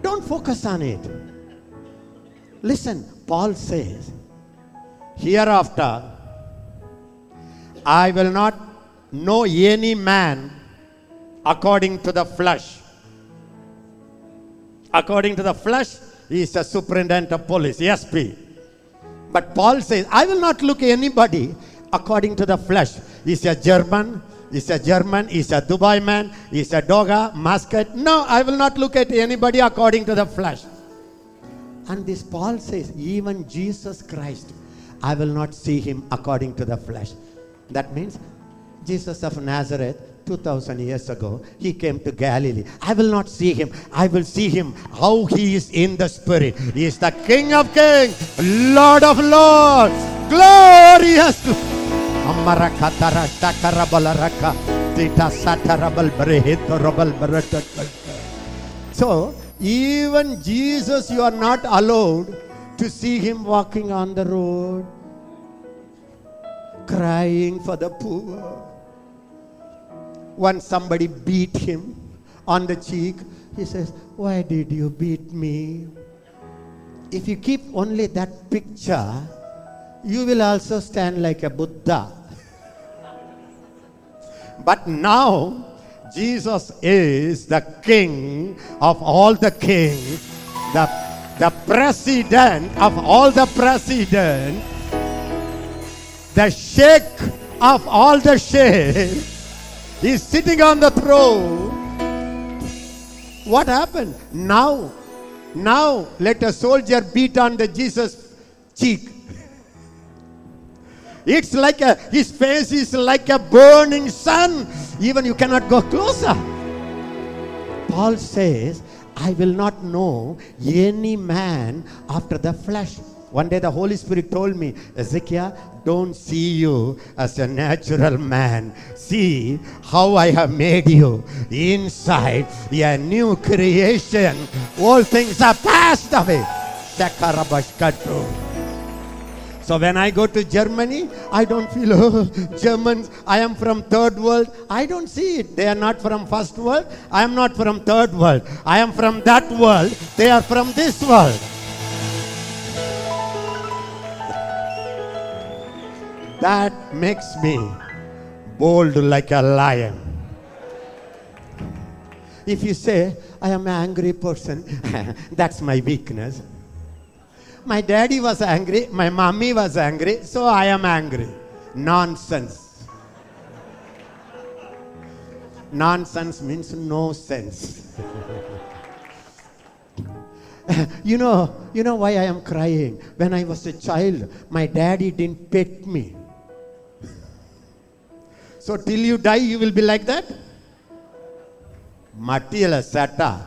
Don't focus on it. Listen, Paul says, Hereafter, I will not know any man according to the flesh. According to the flesh, he is a superintendent of police, SP. But Paul says, I will not look anybody according to the flesh. He's a German, he's a German, he's a Dubai man, he's a Doha, Muscat. No, I will not look at anybody according to the flesh. And this Paul says, even Jesus Christ, I will not see him according to the flesh. That means Jesus of Nazareth, 2000 years ago, he came to Galilee. I will not see him. I will see him how he is in the spirit. He is the King of kings, Lord of lords, glorious. So, even Jesus, you are not allowed to see him walking on the road, crying for the poor. Once somebody beat him on the cheek, he says, Why did you beat me? If you keep only that picture, you will also stand like a Buddha. [laughs] But now, Jesus is the King of all the kings, the, the President of all the presidents, the Sheikh of all the sheikhs. He's sitting on the throne. What happened? Now, now let a soldier beat on the Jesus cheek. It's like a, his face is like a burning sun. Even you cannot go closer. Paul says, I will not know any man after the flesh. One day the Holy Spirit told me, Ezekiel, don't see you as a natural man. See how I have made you inside a new creation. All things are passed away. So when I go to Germany, I don't feel, oh, Germans, I am from third world. I don't see it. They are not from first world. I am not from third world. I am from that world. They are from this world. That makes me bold like a lion. If you say, I am an angry person, [laughs] that's my weakness. My daddy was angry, my mommy was angry, so I am angry. Nonsense. Nonsense means no sense. [laughs] you know, you know why I am crying? When I was a child, my daddy didn't pet me. So till you die, you will be like that? Matila Sata.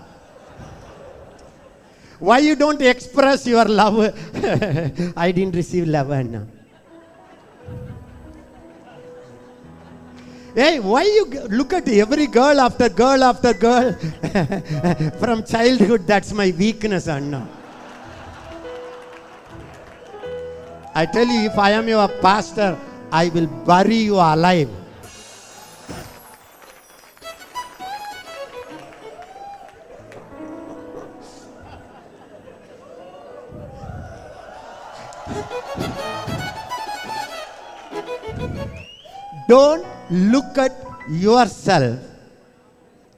Why you don't express your love? [laughs] I didn't receive love Anna. Hey, why you look at every girl after girl after girl? [laughs] From childhood, that's my weakness, Anna. I tell you, if I am your pastor, I will bury you alive. Don't look at yourself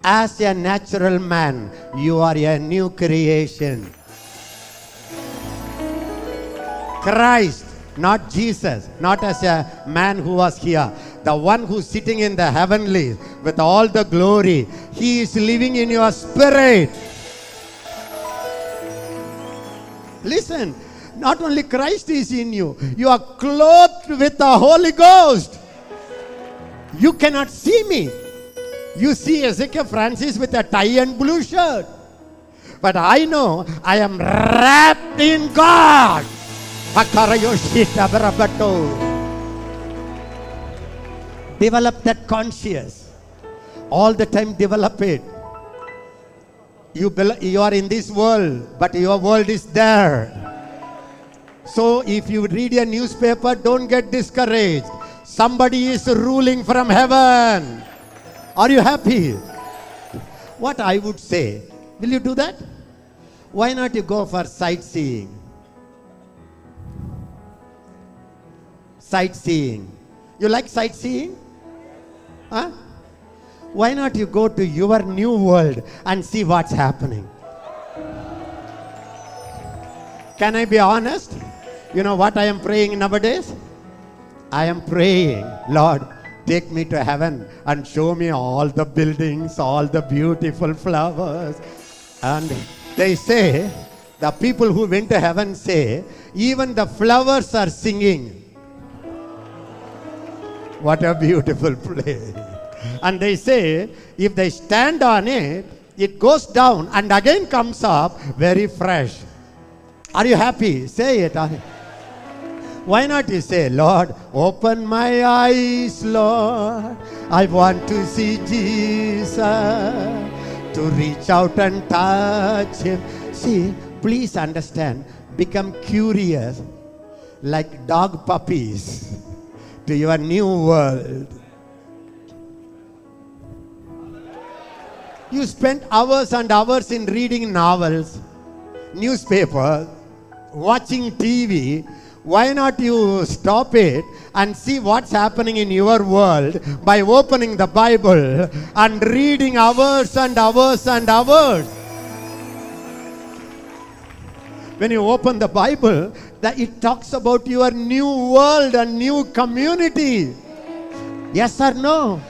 as a natural man. You are a new creation. Christ, not Jesus, not as a man who was here. The one who's sitting in the heavenly with all the glory. He is living in your spirit. Listen, not only Christ is in you, you are clothed with the Holy Ghost. You cannot see me. You see Ezekiel Francis with a tie and blue shirt. But I know I am wrapped in God. Develop that conscience. All the time develop it. You, you are in this world, but your world is there. So if you read a newspaper, don't get discouraged. Somebody is ruling from heaven. Are you happy? What I would say, will you do that? Why not you go for sightseeing? Sightseeing. You like sightseeing? Huh? Why not you go to your new world and see what's happening? Can I be honest? You know what I am praying nowadays? I am praying, Lord, take me to heaven and show me all the buildings, all the beautiful flowers. And they say, The people who went to heaven say, even the flowers are singing. What a beautiful place. And they say, if they stand on it, it goes down and again comes up very fresh. Are you happy? Say it. Why not you say, Lord, open my eyes, Lord. I want to see Jesus, to reach out and touch him. See, please understand, become curious like dog puppies to your new world. You spend hours and hours in reading novels, newspapers, watching TV. Why not you stop it and see what's happening in your world by opening the Bible and reading hours and hours and hours? When you open the Bible, that it talks about your new world and new community. Yes or no?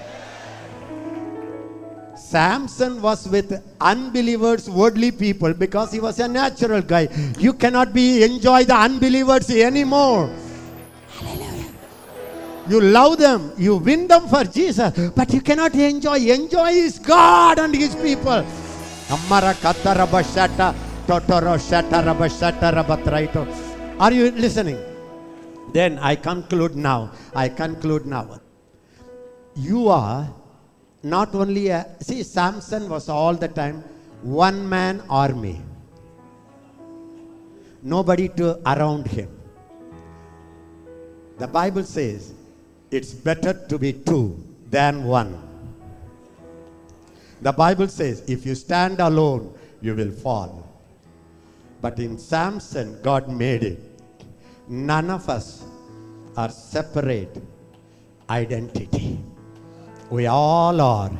Samson was with unbelievers, worldly people, because he was a natural guy. You cannot be enjoy the unbelievers anymore. You love them, you win them for Jesus, but you cannot enjoy. Enjoy is God and His people. Amara katarabashata totoro shatarabashata. Are you listening? Then I conclude now. I conclude now. You are not only a see samson was all the time one man army. Nobody to around him. The bible says it's better to be two than one. The bible says if you stand alone you will fall. But in samson god made it. None of us are separate identity we all are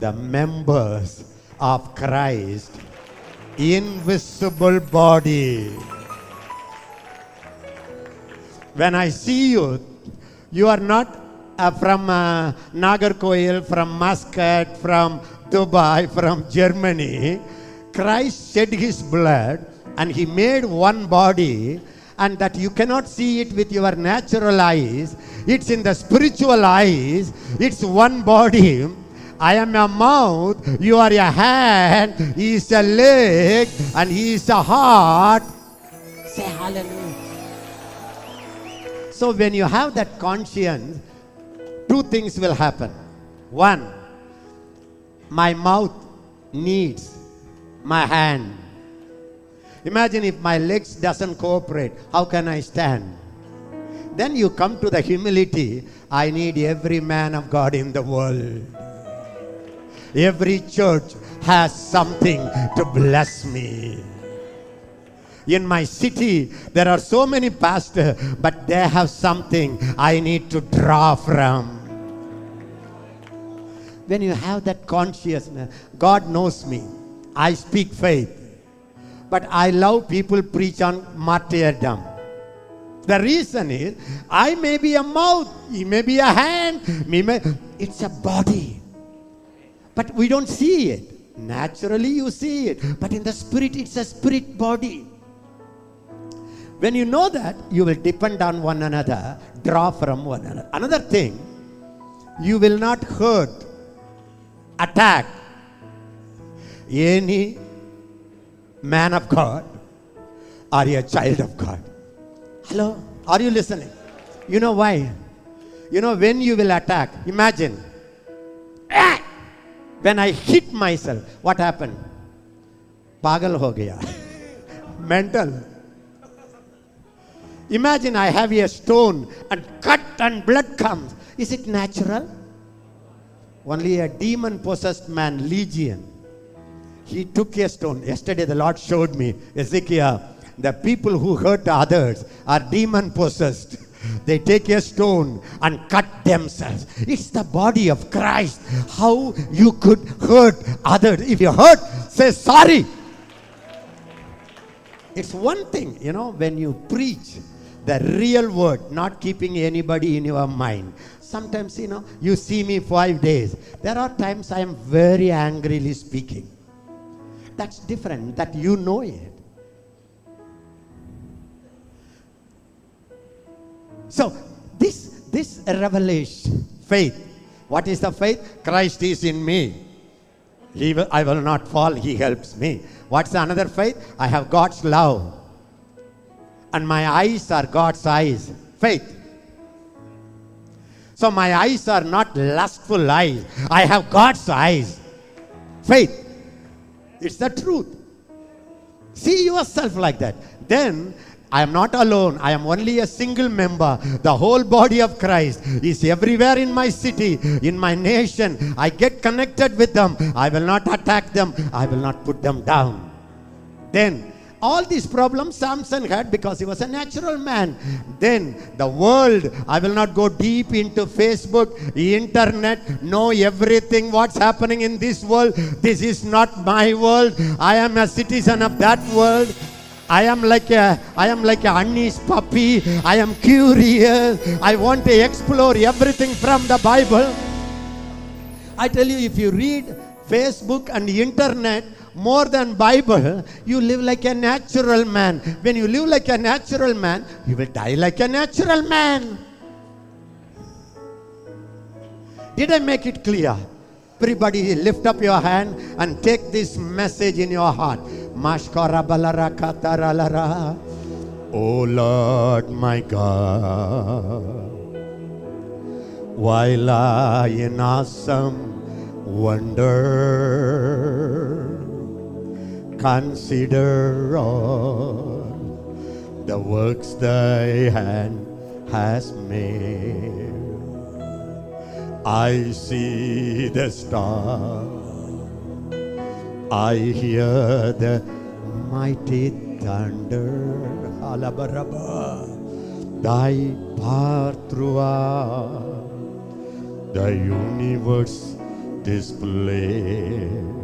the members of Christ invisible body. When I see you, you are not uh, from uh, Nagarkoil, from Muscat, from Dubai, from Germany. Christ shed his blood and he made one body and that you cannot see it with your natural eyes. It's in the spiritual eyes. It's one body. I am a mouth, you are a hand, he is a leg, and he is a heart. Say hallelujah. So when you have that conscience, two things will happen. One, my mouth needs my hand Imagine if my legs doesn't cooperate, how can I stand? Then you come to the humility, I need every man of God in the world. Every church has something to bless me. In my city, there are so many pastors, but they have something I need to draw from. When you have that consciousness, God knows me. I speak faith. But I love people preach on martyrdom. The reason is, I may be a mouth, he may be a hand, me may, it's a body. But we don't see it. Naturally, you see it. But in the spirit, it's a spirit body. When you know that, you will depend on one another, draw from one another. Another thing, you will not hurt, attack any man of God are you a child of God? Hello? Are you listening? You know why? You know when you will attack, imagine. Ah! When I hit myself, what happened? Pagal ho gaya. [laughs] Mental. Imagine I have a stone and cut and blood comes. Is it natural? Only a demon possessed man, legion he took a stone. Yesterday, the Lord showed me, Ezekiel, the people who hurt others are demon possessed. [laughs] They take a stone and cut themselves. It's the body of Christ. How you could hurt others. If you hurt, say sorry. It's one thing, you know, when you preach the real word, not keeping anybody in your mind. Sometimes, you know, you see me five days. There are times I am very angrily speaking. That's different, that you know it. So, this, this revelation, faith. What is the faith? Christ is in me. He will, I will not fall, He helps me. What's another faith? I have God's love. And my eyes are God's eyes. Faith. So my eyes are not lustful eyes. I have God's eyes. Faith. It's the truth. See yourself like that. Then I am not alone. I am only a single member. The whole body of Christ is everywhere in my city, in my nation. I get connected with them. I will not attack them. I will not put them down. Then all these problems Samson had because he was a natural man. Then the world, I will not go deep into Facebook, internet, know everything what's happening in this world. This is not my world. I am a citizen of that world. I am like a I am like a unleashed puppy. I am curious. I want to explore everything from the Bible. I tell you, if you read Facebook and internet more than Bible, you live like a natural man. When you live like a natural man, you will die like a natural man. Did I make it clear? Everybody lift up your hand and take this message in your heart. Oh Lord my God. While I in awesome wonder consider all the works thy hand has made. I see the star, I hear the mighty thunder. Alabaraba, thy path throughout the universe display.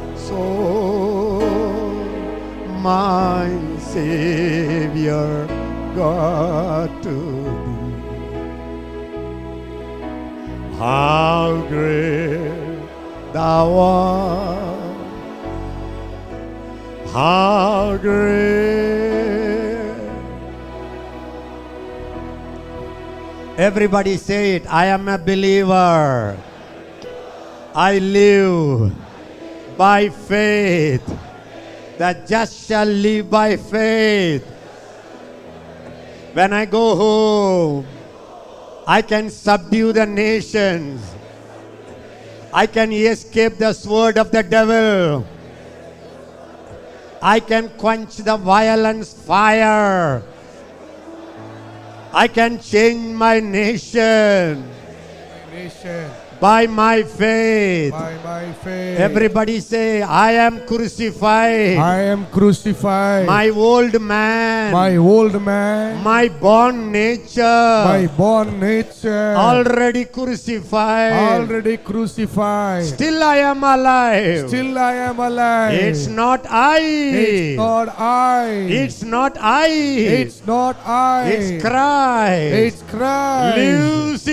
soul, my Savior God to thee. How great thou art, how great. Everybody say it. I am a believer. I live by faith. The just shall live by faith. When I go home, I can subdue the nations. I can escape the sword of the devil. I can quench the violence fire. I can change my nation nation by my faith. by my faith. Everybody say, I am crucified. I am crucified. My old man, my old man, my born nature, my born nature, already crucified. already crucified. Still I am alive. Still I am alive. it's not I. It's not I. It's not I. It's not I. It's Christ. It's Christ. lives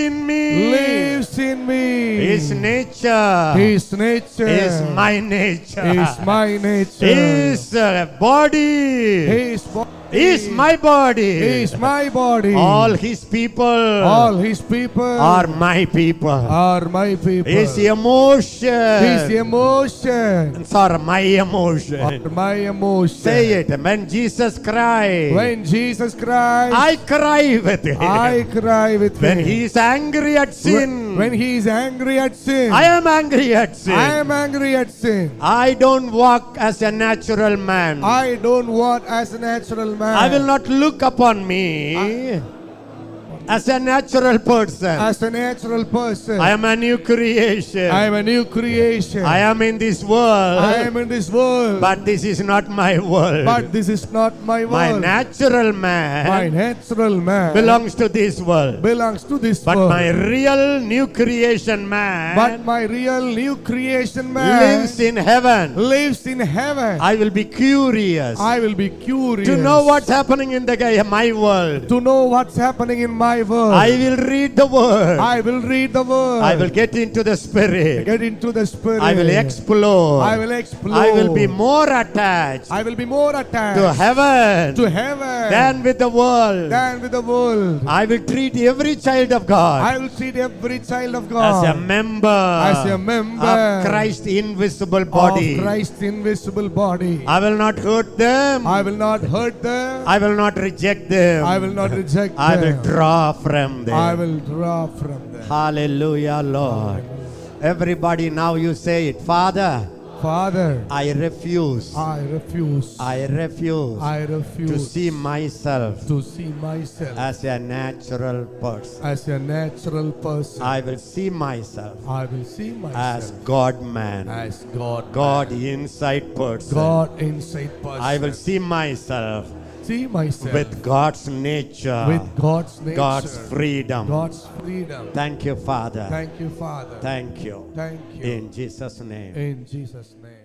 me. His nature His nature is my nature. is my nature. His uh, body His body is my body. is my body. All his people All his people are my people. are my people. His emotion His emotion are my emotion. are my emotion. Say it. When Jesus cried, When Jesus Christ, I cry with him. I cry with when him. When he is angry at sin, when he is angry at sin, I am angry at sin. I am angry at sin. I don't walk as a natural man. I don't walk as a natural man. I will not look upon me as a natural person. as a natural person. I am a new creation. I am a new creation. I am in this world, I am in this world. but this is not my world. but this is not my world. my natural man. My natural man belongs to this world. belongs to this But world. my real new creation man but my real new creation man lives in heaven. lives in heaven. I will be curious I will be curious to know what's happening in the my world. to know what's happening in my world. I will read the word. I will read the word. I will get into the spirit. get into the spirit. I will explore. I will explore. I will be more attached I will be more attached to heaven to heaven than with the world. than with the world. I will treat every child of God I will treat every child of God as a member, As a member of Christ's invisible body. of Christ's invisible body. I will not hurt them. I will not hurt them. I will not reject them. I will not reject I them. I will draw from them. I will draw from them. Hallelujah, Lord. Everybody, now you say it. Father, Father, I refuse. I refuse. I refuse I refuse to see myself to see myself as a natural person. as a natural person. I will see myself I will see myself as God man, as God. God inside person. God inside person. I will see myself see myself with God's nature, with God's nature. God's freedom. God's freedom. Thank you, Father. Thank you, Father. Thank you. Thank you. In Jesus' name. In Jesus' name.